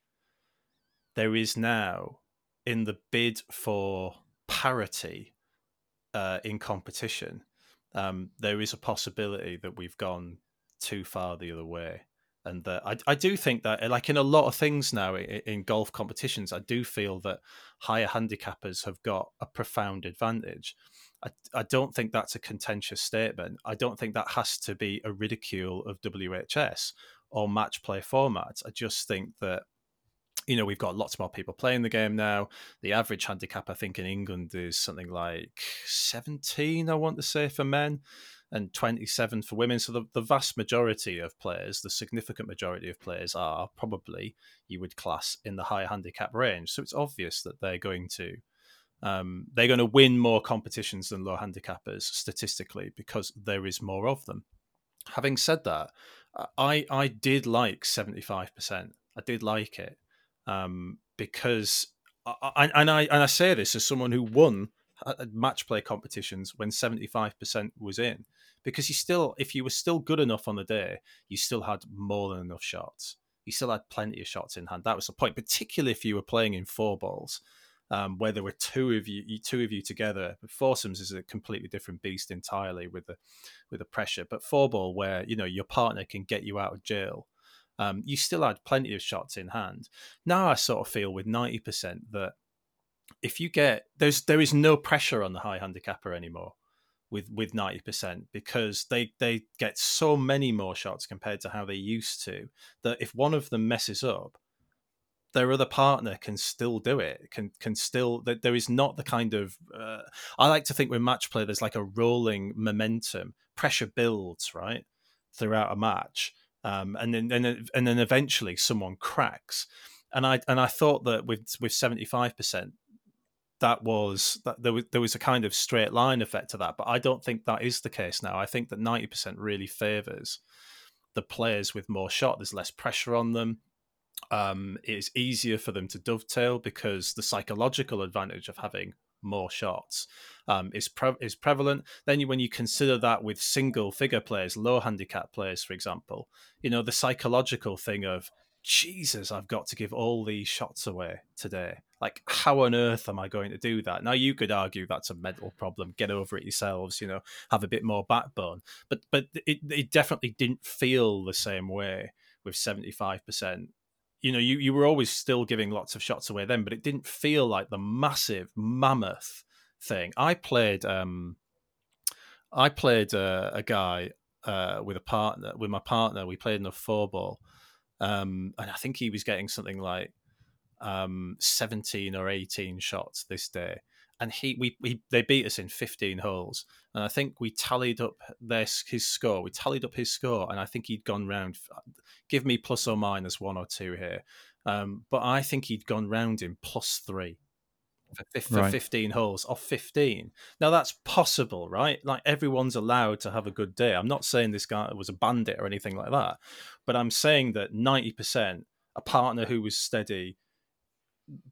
there is now, in the bid for parity uh, in competition, um, there is a possibility that we've gone too far the other way. And that I, I do think that, like in a lot of things now in, in golf competitions, I do feel that higher handicappers have got a profound advantage. I, I don't think that's a contentious statement. I don't think that has to be a ridicule of WHS or match play formats. I just think that you know, we've got lots more people playing the game now. The average handicap, I think, in England is something like 17, I want to say, for men, and 27 for women. So the, the vast majority of players, the significant majority of players, are probably, you would class, in the higher handicap range. So it's obvious that they're going to um, they're going to win more competitions than low handicappers statistically because there is more of them. Having said that, I I did like seventy five percent. I did like it um, because I, and I and I say this as someone who won match play competitions when seventy five percent was in because you still if you were still good enough on the day you still had more than enough shots you still had plenty of shots in hand that was the point particularly if you were playing in four balls um, where there were two of you, two of you together. Foursomes is a completely different beast entirely with the with the pressure. But four ball, where you know your partner can get you out of jail, um, you still had plenty of shots in hand. Now I sort of feel with ninety percent that if you get there's there is no pressure on the high handicapper anymore with with 90% because they they get so many more shots compared to how they used to that if one of them messes up their other partner can still do it can can still that there is not the kind of uh, i like to think with match play there's like a rolling momentum pressure builds right throughout a match um, and then and and then eventually someone cracks. And i and i thought that with with 75% that was that there was there was a kind of straight line effect to that but i don't think that is the case now. I think that 90% really favors the players with more shot. There's less pressure on them. Um, it's easier for them to dovetail because the psychological advantage of having more shots um, is pre- is prevalent. Then you, when you consider that with single figure players, low handicap players, for example, you know the psychological thing of Jesus, I've got to give all these shots away today. Like, how on earth am I going to do that? Now, you could argue that's a mental problem. Get over it yourselves. You know, have a bit more backbone. But but it it definitely didn't feel the same way with seventy five percent you know, you, you were always still giving lots of shots away then, but it didn't feel like the massive mammoth thing. I played, um, I played uh, a guy uh, with a partner, with my partner. We played in a four ball, um, and I think he was getting something like um, seventeen or eighteen shots this day and he we, we they beat us in 15 holes and i think we tallied up this his score. We tallied up his score and i think he'd gone round give me plus or minus one or two here um, but i think he'd gone round in plus three for, for right. 15 holes off 15 now that's possible right? Like everyone's allowed to have a good day. I'm not saying this guy was a bandit or anything like that but i'm saying that 90% a partner who was steady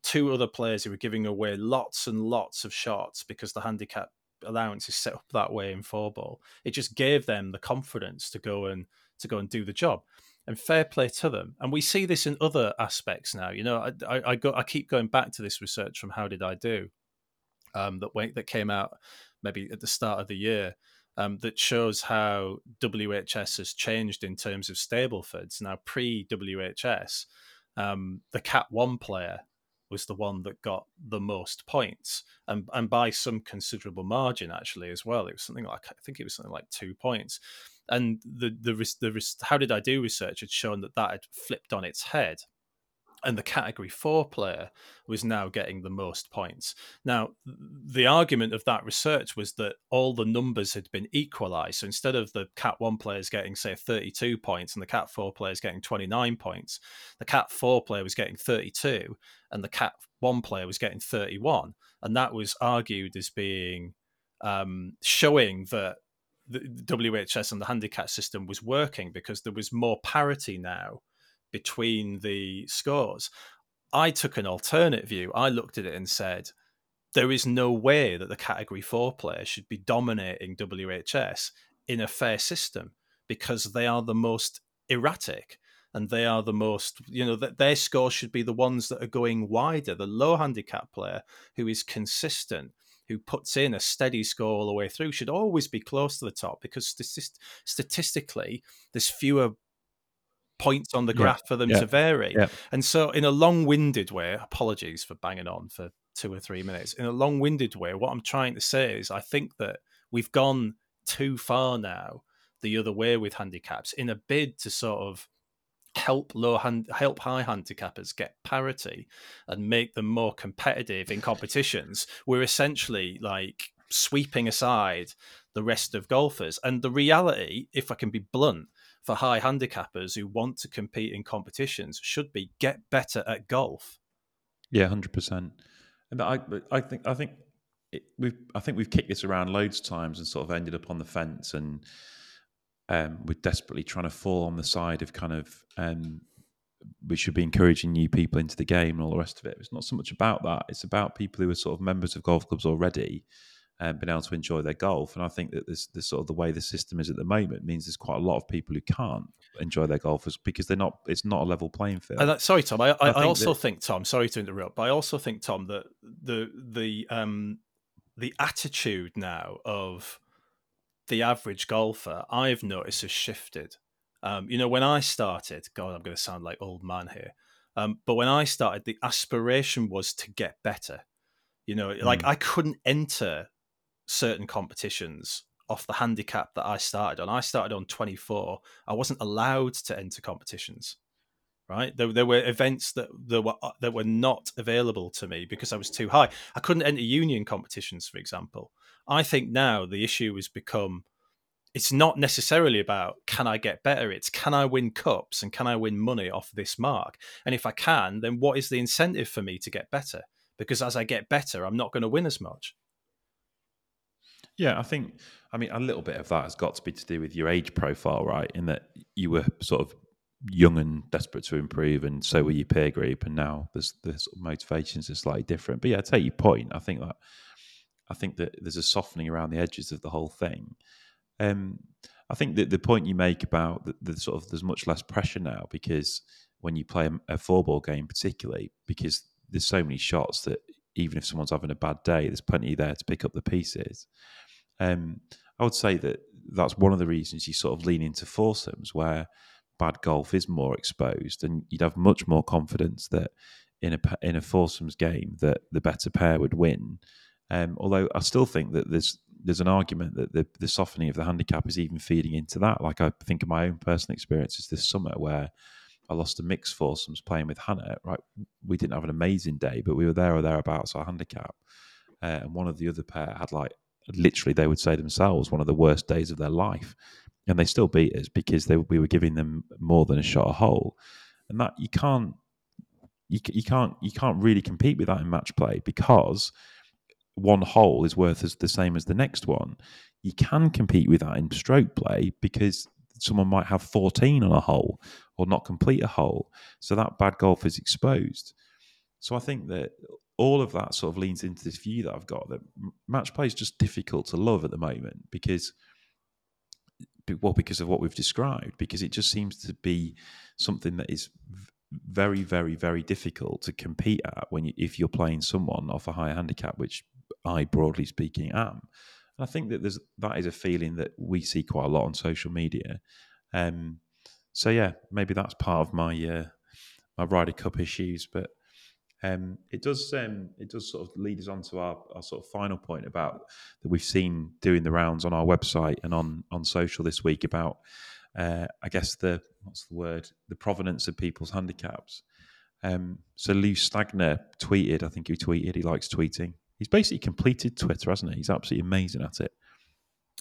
two other players who were giving away lots and lots of shots because the handicap allowance is set up that way in four ball. It just gave them the confidence to go and to go and do the job. And fair play to them. And we see this in other aspects now. You know, I, I, I go I keep going back to this research from HowDidiDo, um, that went, that came out maybe at the start of the year. Um, that shows how WHS has changed in terms of Stableford's. Now, pre WHS, um, the Cat 1 player was the one that got the most points, and and by some considerable margin actually as well. It was something like I think it was something like two points, and the the the, the HowDidiDo research had shown that that had flipped on its head and the category four player was now getting the most points. Now, the argument of that research was that all the numbers had been equalized. So instead of the Cat one players getting, say, 32 points and the Cat four players getting 29 points, the Cat four player was getting 32 and the Cat one player was getting 31. And that was argued as being um, showing that the WHS and the handicap system was working because there was more parity now between the scores. I took an alternate view. I looked at it and said, there is no way that the category four players should be dominating WHS in a fair system because they are the most erratic and they are the most, you know, that their scores should be the ones that are going wider. The low handicap player who is consistent, who puts in a steady score all the way through, should always be close to the top because statist- statistically, there's fewer points on the graph yeah, for them yeah, to vary. Yeah. And so, in a long winded way, apologies for banging on for two or three minutes. In a long winded way, what I'm trying to say is I think that we've gone too far now the other way with handicaps in a bid to sort of help low hand help high handicappers get parity and make them more competitive in competitions we're essentially like sweeping aside the rest of golfers and the reality if i can be blunt for high handicappers who want to compete in competitions should be get better at golf. Yeah, hundred percent. And I, I think, I think we've, I think we've kicked this around loads of times and sort of ended up on the fence, and um, we're desperately trying to fall on the side of kind of um, we should be encouraging new people into the game and all the rest of it. It's not so much about that. It's about people who are sort of members of golf clubs already and been able to enjoy their golf. And I think that this, this sort of the way the system is at the moment means there's quite a lot of people who can't enjoy their golfers because they're not. It's not a level playing field. That, sorry, Tom. I, I, I, I also that, think Tom. Sorry to interrupt, but I also think Tom that the the um the attitude now of the average golfer I've noticed has shifted. Um, you know, when I started, God, I'm going to sound like old man here. Um, but when I started, the aspiration was to get better. You know, like mm. I couldn't enter certain competitions off the handicap that I started on. I started on 24. I wasn't allowed to enter competitions. Right, there, there were events that there were uh, that were not available to me because I was too high. I couldn't enter union competitions, for example. I think now the issue has become it's not necessarily about can I get better, it's can I win cups and can I win money off this mark? And if I can, then what is the incentive for me to get better? Because as I get better, I'm not going to win as much. Yeah, I think, I mean, a little bit of that has got to be to do with your age profile, right? In that you were sort of young and desperate to improve, and so were your peer group, and now there's the motivations are slightly different. But yeah, I take your point. I think that I think that there's a softening around the edges of the whole thing. Um, I think that the point you make about the, the, sort of there's much less pressure now because when you play a four ball game, particularly because there's so many shots that even if someone's having a bad day, there's plenty there to pick up the pieces. Um, I would say that that's one of the reasons you sort of lean into foursomes where bad golf is more exposed, and you'd have much more confidence that in a in a foursomes game that the better pair would win. Um, although I still think that there's there's an argument that the, the softening of the handicap is even feeding into that. Like I think of my own personal experiences this summer where I lost a mixed foursomes playing with Hannah. Right, we didn't have an amazing day, but we were there or thereabouts our handicap, uh, and one of the other pair had like literally they would say themselves one of the worst days of their life, and they still beat us because they, we were giving them more than a shot a hole, and that you can't you, you can't you can't really compete with that in match play because one hole is worth as the same as the next one. You can compete with that in stroke play because someone might have 14 on a hole or not complete a hole. So that bad golf is exposed. So I think that all of that sort of leans into this view that I've got that match play is just difficult to love at the moment because well because of what we've described because it just seems to be something that is very very very difficult to compete at when you, if you're playing someone off a higher handicap which I broadly speaking am and I think that there's that is a feeling that we see quite a lot on social media um so yeah maybe that's part of my uh, my Ryder Cup issues but um, it does um, it does sort of lead us on to our, our sort of final point about that we've seen doing the rounds on our website and on on social this week about uh, I guess the what's the word the provenance of people's handicaps. Um, so Lou Stagner tweeted. I think he tweeted. He likes tweeting. He's basically completed Twitter, hasn't he? He's absolutely amazing at it.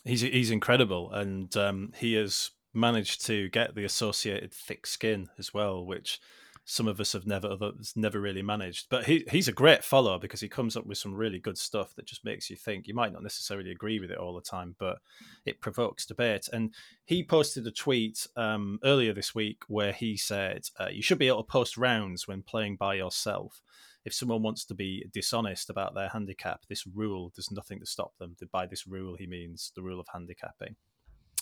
He's he's incredible, and um, he has managed to get the associated thick skin as well, which some of us have never never really managed. But he he's a great follower because he comes up with some really good stuff that just makes you think. You might not necessarily agree with it all the time, but it provokes debate. And he posted a tweet um, earlier this week where he said uh, you should be able to post rounds when playing by yourself. If someone wants to be dishonest about their handicap, this rule does nothing to stop them. By this rule, he means the rule of handicapping.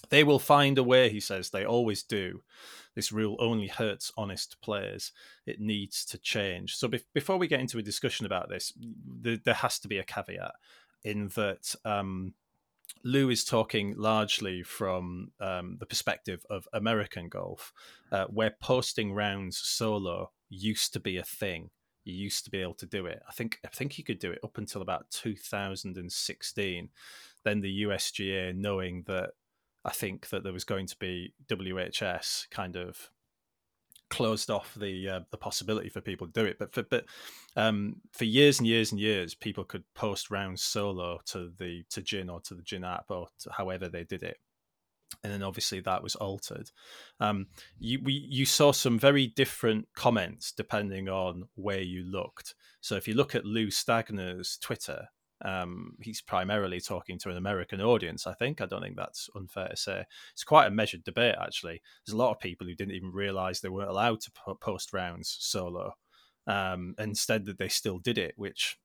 They will find a way, he says. They always do. This rule only hurts honest players. It needs to change. So, be- before we get into a discussion about this, th- there has to be a caveat in that um, Lou is talking largely from um, the perspective of American golf, uh, where posting rounds solo used to be a thing. You used to be able to do it. I think I think you could do it up until about 2016. Then the USGA, knowing that I think that there was going to be WHS kind of closed off the uh, the possibility for people to do it. But for but um, for years and years and years, people could post rounds solo to the to GHIN or to the GHIN app or however they did it. And then obviously that was altered. Um, you we you saw some very different comments depending on where you looked. So if you look at Lou Stagner's Twitter, um, he's primarily talking to an American audience, I think. I don't think that's unfair to say. It's quite a measured debate, actually. There's a lot of people who didn't even realize they weren't allowed to post rounds solo. Um, instead, that they still did it, which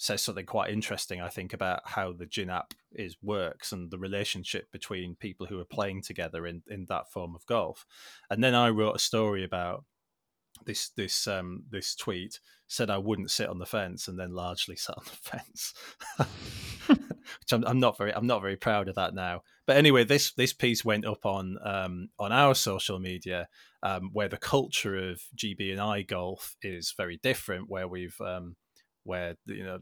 says something quite interesting, I think, about how the GHIN app is works and the relationship between people who are playing together in, in that form of golf. And then I wrote a story about this this um this tweet said I wouldn't sit on the fence and then largely sat on the fence, which I'm, I'm, not very I'm not very proud of that now. But anyway, this this piece went up on um, on our social media um, where the culture of GB and I golf is very different. Where we've um, where you know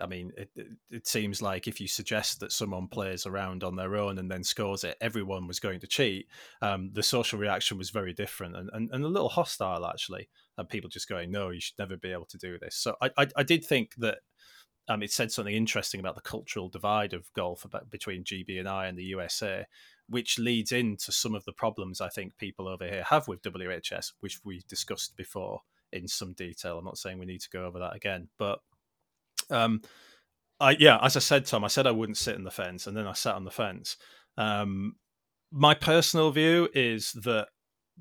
I mean, it, it, seems like if you suggest that someone plays around on their own and then scores it, everyone was going to cheat. Um, the social reaction was very different and, and, and, a little hostile, actually. And people just going, no, you should never be able to do this. So I, I, I did think that um, it said something interesting about the cultural divide of golf about, between GB and I and the USA, which leads into some of the problems I think people over here have with WHS, which we discussed before in some detail. I'm not saying we need to go over that again, but um, I yeah, as I said, Tom, I said I wouldn't sit on the fence, and then I sat on the fence. Um, my personal view is that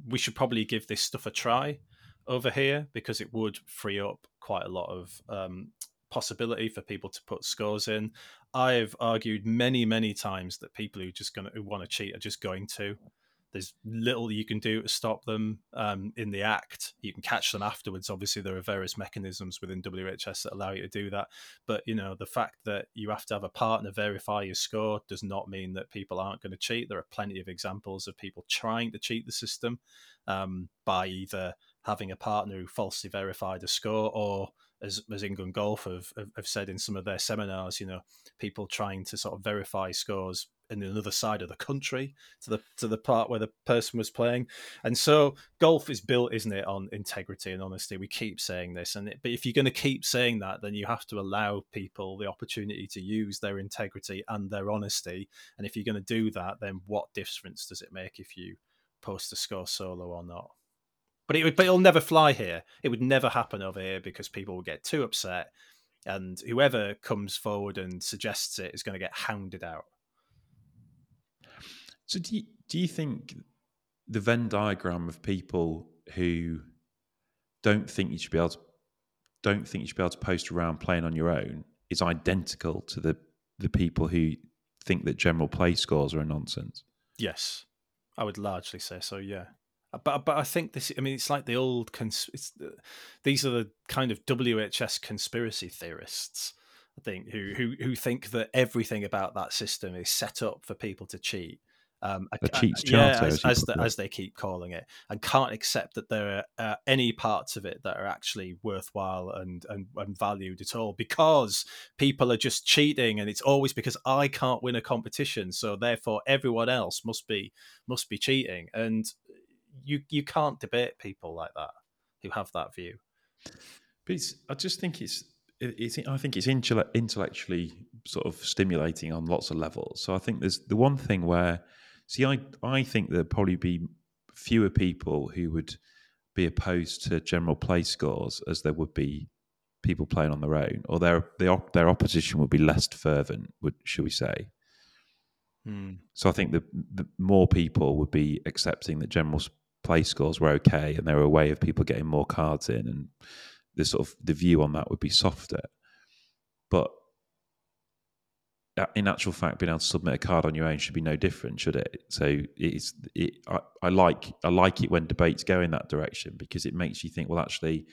we should probably give this stuff a try over here because it would free up quite a lot of um, possibility for people to put scores in. I've argued many, many times that people who just going to want to cheat are just going to. There's little you can do to stop them um, in the act. You can catch them afterwards. Obviously, there are various mechanisms within WHS that allow you to do that. But you know, the fact that you have to have a partner verify your score does not mean that people aren't going to cheat. There are plenty of examples of people trying to cheat the system um, by either having a partner who falsely verified a score or as, as England Golf have, have said in some of their seminars, you know, people trying to sort of verify scores in another side of the country to the to the part where the person was playing. And so golf is built, isn't it, on integrity and honesty. We keep saying this, and it, but if you're going to keep saying that, then you have to allow people the opportunity to use their integrity and their honesty. And if you're going to do that, then what difference does it make if you post a score solo or not? But it would, but it'll never fly here. It would never happen over here because people will get too upset, and whoever comes forward and suggests it is going to get hounded out. So do you, do you think the Venn diagram of people who don't think you should be able to don't think you should be able to post around playing on your own is identical to the the people who think that general play scores are a nonsense? Yes, I would largely say so. Yeah, uh, but but I think this. I mean, it's like the old. Cons- the, uh, these are the kind of WHS conspiracy theorists. I think who who who think that everything about that system is set up for people to cheat um, a, cheats yeah, as, as, the, as, they keep calling it, and can't accept that there are uh, any parts of it that are actually worthwhile and, and, and valued at all because people are just cheating, and it's always because I can't win a competition, so therefore everyone else must be must be cheating, and you you can't debate people like that who have that view. But it's, I just think it's, it's I think it's intellectually sort of stimulating on lots of levels. So I think there's the one thing where, see, I I think there'd probably be fewer people who would be opposed to general play scores as there would be people playing on their own, or their their, their opposition would be less fervent. Would should we say? Hmm. So I think that the more people would be accepting that general play scores were okay, and they were a way of people getting more cards in, and the sort of the view on that would be softer. But in actual fact, being able to submit a card on your own should be no different, should it? So it's it, I, I like I like it when debates go in that direction because it makes you think. Well, actually,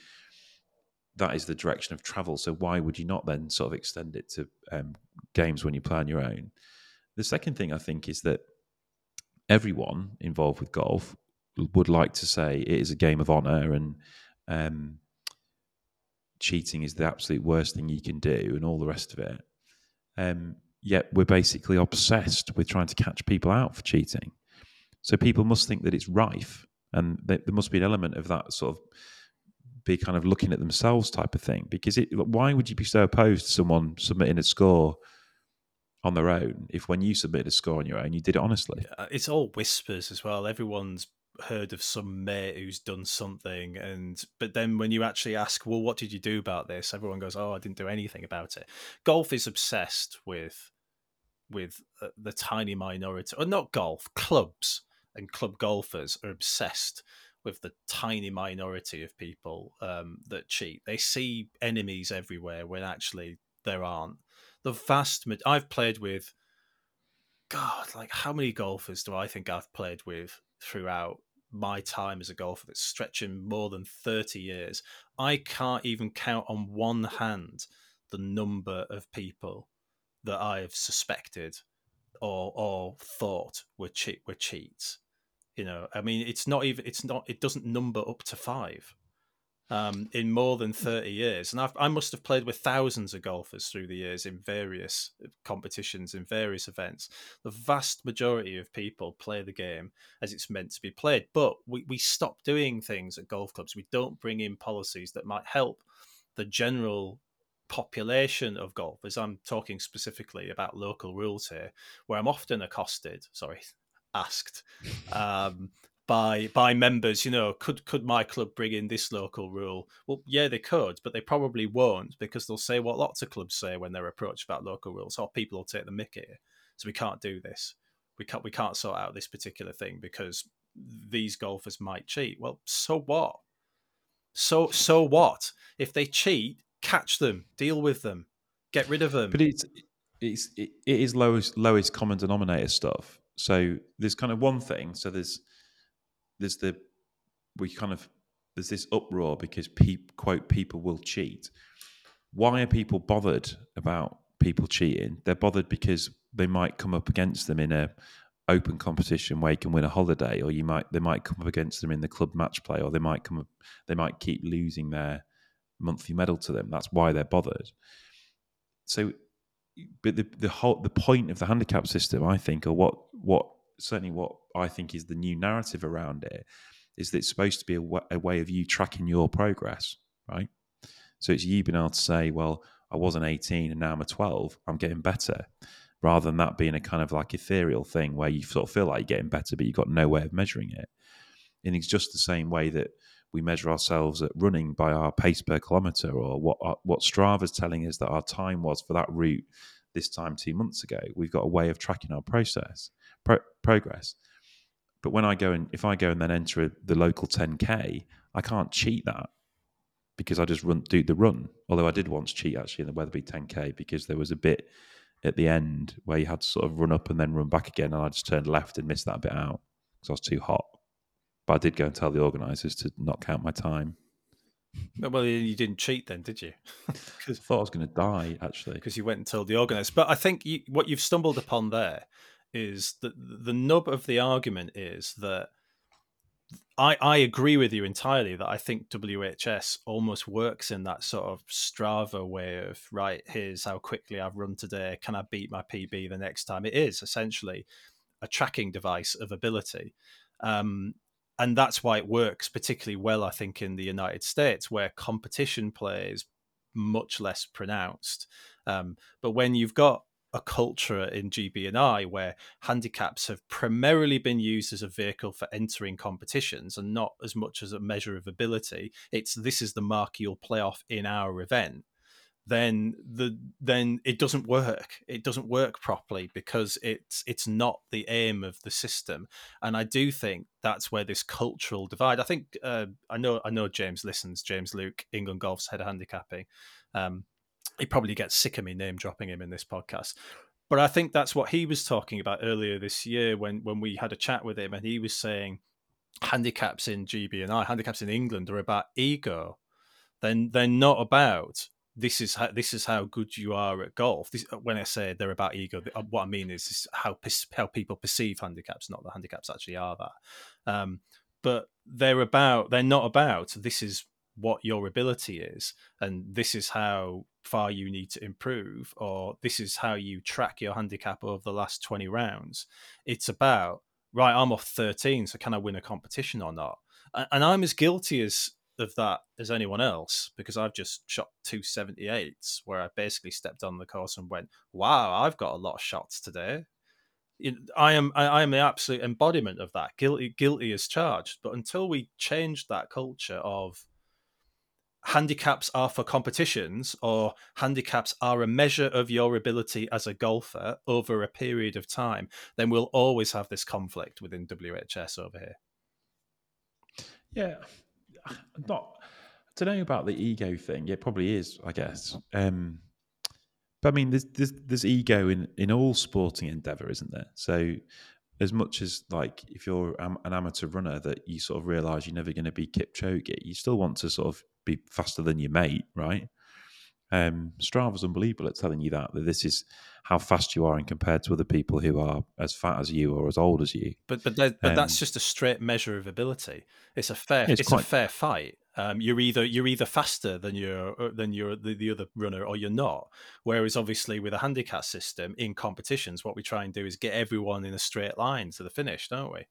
that is the direction of travel. So why would you not then sort of extend it to um, games when you play on your own? The second thing I think is that everyone involved with golf would like to say it is a game of honor and um, cheating is the absolute worst thing you can do and all the rest of it. Um, yet we're basically obsessed with trying to catch people out for cheating. So people must think that it's rife, and there must be an element of that sort of be kind of looking at themselves type of thing. Because it, why would you be so opposed to someone submitting a score on their own if when you submitted a score on your own, you did it honestly? Uh, it's all whispers as well. Everyone's heard of some mate who's done something and but then when you actually ask well what did you do about this everyone goes oh i didn't do anything about it golf is obsessed with with uh, the tiny minority or not golf clubs and club golfers are obsessed with the tiny minority of people um, that cheat. They see enemies everywhere when actually there aren't. The vast, I've played with, God, like how many golfers do I think I've played with throughout my time as a golfer that's stretching more than 30 years? I can't even count on one hand the number of people that I've suspected or or thought were cheat were cheats you know, I mean, it's not even. It's not. It doesn't number up to five. Um, in more than 30 years. And I've, i must have played with thousands of golfers through the years in various competitions, in various events. The vast majority of people play the game as it's meant to be played. But we, we stop doing things at golf clubs. We don't bring in policies that might help the general population of golfers. I'm talking specifically about local rules here, where I'm often accosted. Sorry, asked um, by by members. You know, could could my club bring in this local rule? Well, yeah, they could, but they probably won't because they'll say what lots of clubs say when they're approached about local rules. Or oh, people will take the mickey. So we can't do this. We can't we can't sort out this particular thing because these golfers might cheat. Well, so what? So so what? If they cheat, catch them, deal with them, get rid of them. But it's it's it is lowest lowest common denominator stuff. So there's kind of one thing. So there's there's the we kind of there's this uproar because people quote people will cheat. Why are people bothered about people cheating? They're bothered because they might come up against them in a open competition where you can win a holiday, or you might they might come up against them in the club match play, or they might come up, they might keep losing their monthly medal to them. That's why they're bothered. So but the the whole the point of the handicap system, I think, or what what certainly what I think is the new narrative around it, is that it's supposed to be a, w- a way of you tracking your progress, right? So it's you being able to say, well, I wasn't 18 and now I'm a 12, I'm getting better, rather than that being a kind of like ethereal thing where you sort of feel like you're getting better, but you've got no way of measuring it. And it's just the same way that we measure ourselves at running by our pace per kilometer or what our, what Strava is telling us that our time was for that route this time two months ago. We've got a way of tracking our process pro- progress. But when I go and if I go and then enter the local 10k, I can't cheat that because I just run do the run. Although I did once cheat actually in the Wetherby 10k because there was a bit at the end where you had to sort of run up and then run back again, and I just turned left and missed that bit out because I was too hot. But I did go and tell the organisers to not count my time. Well, you didn't cheat then, did you? Because I thought I was going to die, actually. Because you went and told the organisers. But I think you, what you've stumbled upon there is that the nub of the argument is that I, I agree with you entirely that I think WHS almost works in that sort of Strava way of, right, here's how quickly I've run today. Can I beat my PB the next time? It is essentially a tracking device of ability. Um, and that's why it works particularly well, I think, in the United States, where competition play is much less pronounced. Um, but when you've got a culture in GB&I where handicaps have primarily been used as a vehicle for entering competitions and not as much as a measure of ability. It's this is the mark you'll play off in our event then the then it doesn't work. It doesn't work properly because it's it's not the aim of the system. And I do think that's where this cultural divide. I think uh, I know I know James listens. James Luke, England Golf's head of handicapping. Um, he probably gets sick of me name dropping him in this podcast. But I think that's what he was talking about earlier this year when when we had a chat with him, and he was saying handicaps in GB&I, handicaps in England are about ego. Then they're not about this is how this is how good you are at golf. This, uh, when I say they're about ego, uh, what I mean is, is how how people perceive handicaps, not the handicaps actually are that. Um, but they're about they're not about this is what your ability is and this is how far you need to improve or this is how you track your handicap over the last 20 rounds it's about right i'm off 13 so can i win a competition or not and i'm as guilty as of that as anyone else because I've just shot two seventy eights where I basically stepped on the course and went, "Wow, I've got a lot of shots today." I am I am the absolute embodiment of that. Guilty guilty as charged. But until we change that culture of handicaps are for competitions or handicaps are a measure of your ability as a golfer over a period of time, then we'll always have this conflict within WHS over here. Yeah, not. Don't know about the ego thing. It probably is, I guess. Um, but I mean, there's, there's there's ego in in all sporting endeavor, isn't there? So as much as like if you're an amateur runner that you sort of realize you're never going to be Kipchoge, you still want to sort of be faster than your mate, right? Um, Strava's unbelievable at telling you that that this is how fast you are and compared to other people who are as fat as you or as old as you. But but but um, that's just a straight measure of ability. It's a fair it's, it's quite, a fair fight. Um, you're either you're either faster than your uh, than your the, the other runner or you're not. Whereas obviously with a handicap system in competitions, what we try and do is get everyone in a straight line to the finish, don't we?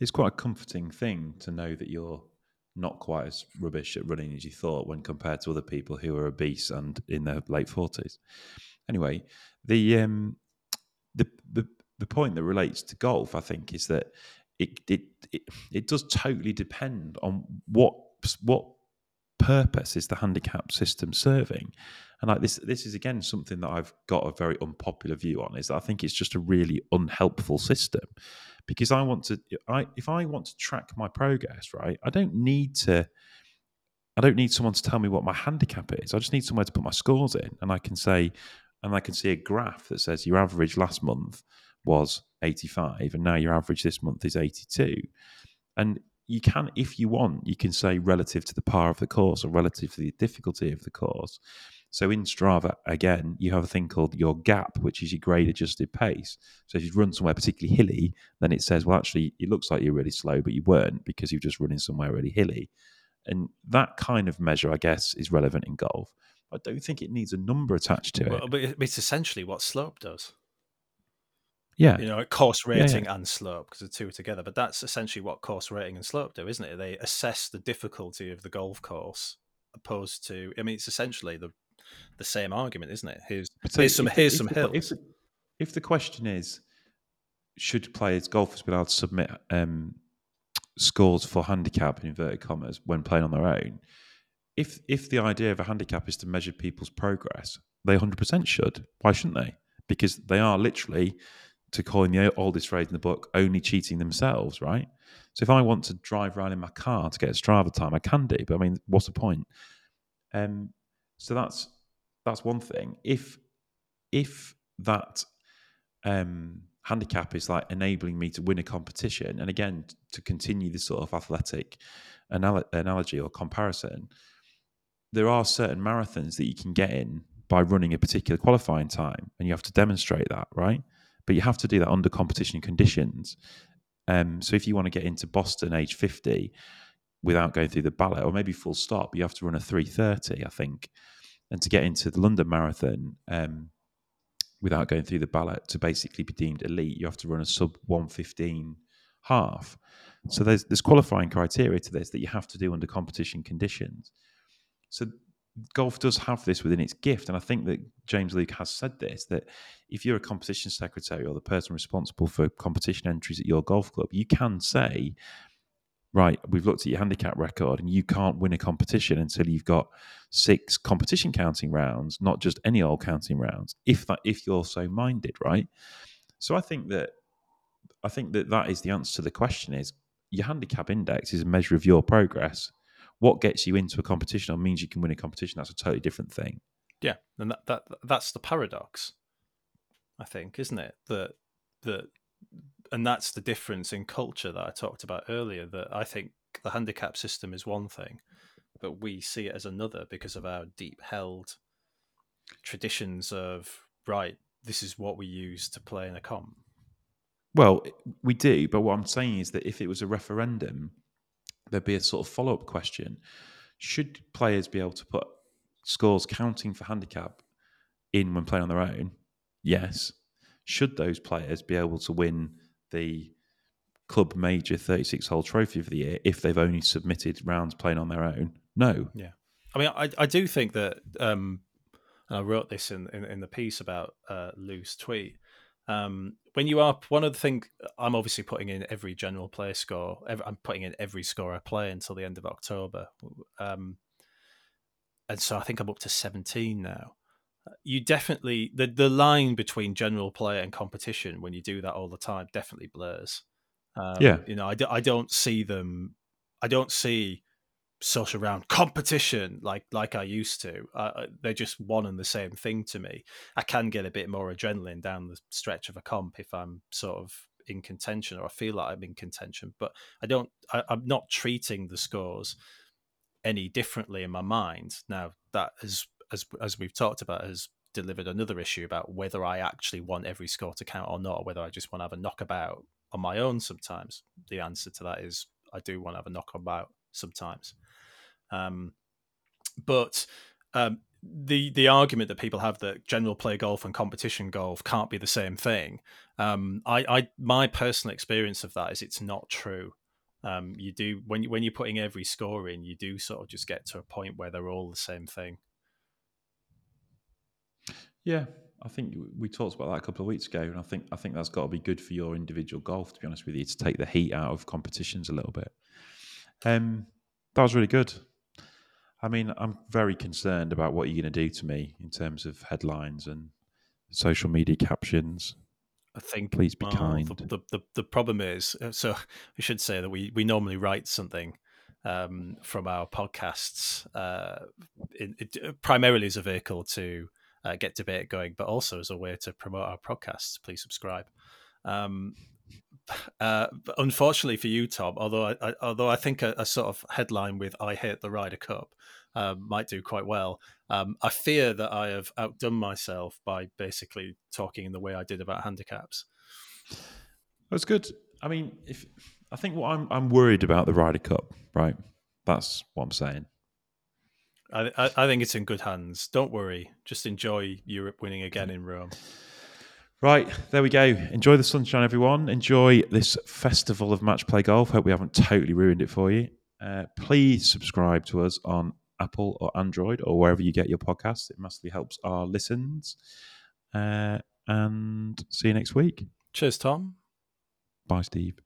It's quite a comforting thing to know that you're not quite as rubbish at running as you thought when compared to other people who are obese and in their late forties. Anyway, the um, the the the point that relates to golf, I think, is that it it it, it does totally depend on what what purpose is the handicap system serving and like this this is again something that i've got a very unpopular view on is that i think it's just a really unhelpful system because i want to i if i want to track my progress right i don't need to i don't need someone to tell me what my handicap is i just need somewhere to put my scores in and i can say and i can see a graph that says your average last month was 85 and now your average this month is 82 and you can, if you want, you can say relative to the par of the course or relative to the difficulty of the course. So in Strava, again, you have a thing called your gap, which is your grade adjusted pace. So if you run somewhere particularly hilly, then it says, well, actually, it looks like you're really slow, but you weren't because you're just running somewhere really hilly. And that kind of measure, I guess, is relevant in golf. I don't think it needs a number attached to well, it. But it's essentially what slope does. Yeah. You know, course rating yeah, yeah. and slope because the two are together. But that's essentially what course rating and slope do, isn't it? They assess the difficulty of the golf course opposed to I mean it's essentially the the same argument, isn't it? Here's, so here's some here's some hills. If, if, the question is should players golfers be allowed to submit um, scores for handicap in inverted commas when playing on their own, if if the idea of a handicap is to measure people's progress, they 100% should. Why shouldn't they? Because they are literally to coin the oldest phrase in the book, only cheating themselves, right? So if I want to drive around in my car to get a Strava time, I can do. But I mean, what's the point? Um, so that's that's one thing. If if that um, handicap is like enabling me to win a competition, and again to continue this sort of athletic anal- analogy or comparison, there are certain marathons that you can get in by running a particular qualifying time, and you have to demonstrate that, right? but you have to do that under competition conditions. Um, so if you want to get into Boston age 50 without going through the ballot, or maybe full stop, you have to run a 330, I think. And to get into the London Marathon um, without going through the ballot to basically be deemed elite, you have to run a sub 115 half. So there's there's qualifying criteria to this that you have to do under competition conditions. So golf does have this within its gift, and I think that James Luke has said this that if you're a competition secretary or the person responsible for competition entries at your golf club, you can say, right, we've looked at your handicap record, and you can't win a competition until you've got six competition counting rounds, not just any old counting rounds. If that, if you're so minded, right? So I think that I think that that is the answer to the question: is your handicap index is a measure of your progress. What gets you into a competition or means you can win a competition, that's a totally different thing. Yeah, and that, that that's the paradox, I think, isn't it? That that and that's the difference in culture that I talked about earlier. That I think the handicap system is one thing, but we see it as another because of our deep held traditions of right, this is what we use to play in a comp. Well, we do, but what I'm saying is that if it was a referendum, there'd be a sort of follow up question: Should players be able to put scores counting for handicap in when playing on their own? Yes. Should those players be able to win the club major 36 hole trophy of the year if they've only submitted rounds playing on their own? No. Yeah. I mean, I, I do think that, um, and I wrote this in, in, in the piece about uh, Lou's tweet, um, when you are one of the things I'm obviously putting in every general player score. Every, I'm putting in every score I play until the end of October, um, and so I think I'm up to 17 now. You definitely the the line between general player and competition when you do that all the time definitely blurs. Um, yeah, you know, I, do, I don't see them. I don't see social round competition like like I used to. Uh, they're just one and the same thing to me. I can get a bit more adrenaline down the stretch of a comp if I'm sort of in contention or I feel like I'm in contention, but I don't. I, I'm not treating the scores any differently in my mind now. That as as as we've talked about has delivered another issue about whether I actually want every score to count or not, or whether I just want to have a knockabout on my own. Sometimes the answer to that is I do want to have a knockabout sometimes. Um, but um, the the argument that people have that general play golf and competition golf can't be the same thing. Um, I, I my personal experience of that is it's not true. Um, you do when when you're putting every score in, you do sort of just get to a point where they're all the same thing. Yeah, I think we talked about that a couple of weeks ago, and I think I think that's got to be good for your individual golf. To be honest with you, to take the heat out of competitions a little bit. Um, that was really good. I mean, I'm very concerned about what you're going to do to me in terms of headlines and social media captions. I think. Please be kind. The, the, the, problem is, uh, so we should say that we, we normally write something um, from our podcasts uh, in, it, primarily as a vehicle to uh, get debate going, but also as a way to promote our podcasts. Please subscribe. Um, uh, unfortunately for you, Tom, although I, I although I think a, a, sort of headline with "I hate the Ryder Cup" um, might do quite well. Um, I fear that I have outdone myself by basically talking in the way I did about handicaps. That's good. I mean, if I think what I'm I'm worried about the Ryder Cup, right? That's what I'm saying. I, I, I think it's in good hands. Don't worry. Just enjoy Europe winning again in Rome. Right, there we go. Enjoy the sunshine, everyone. Enjoy this festival of match play golf. Hope we haven't totally ruined it for you. Uh, please subscribe to us on Apple or Android or wherever you get your podcasts. It massively helps our listens. Uh, and see you next week. Cheers, Tom. Bye, Steve.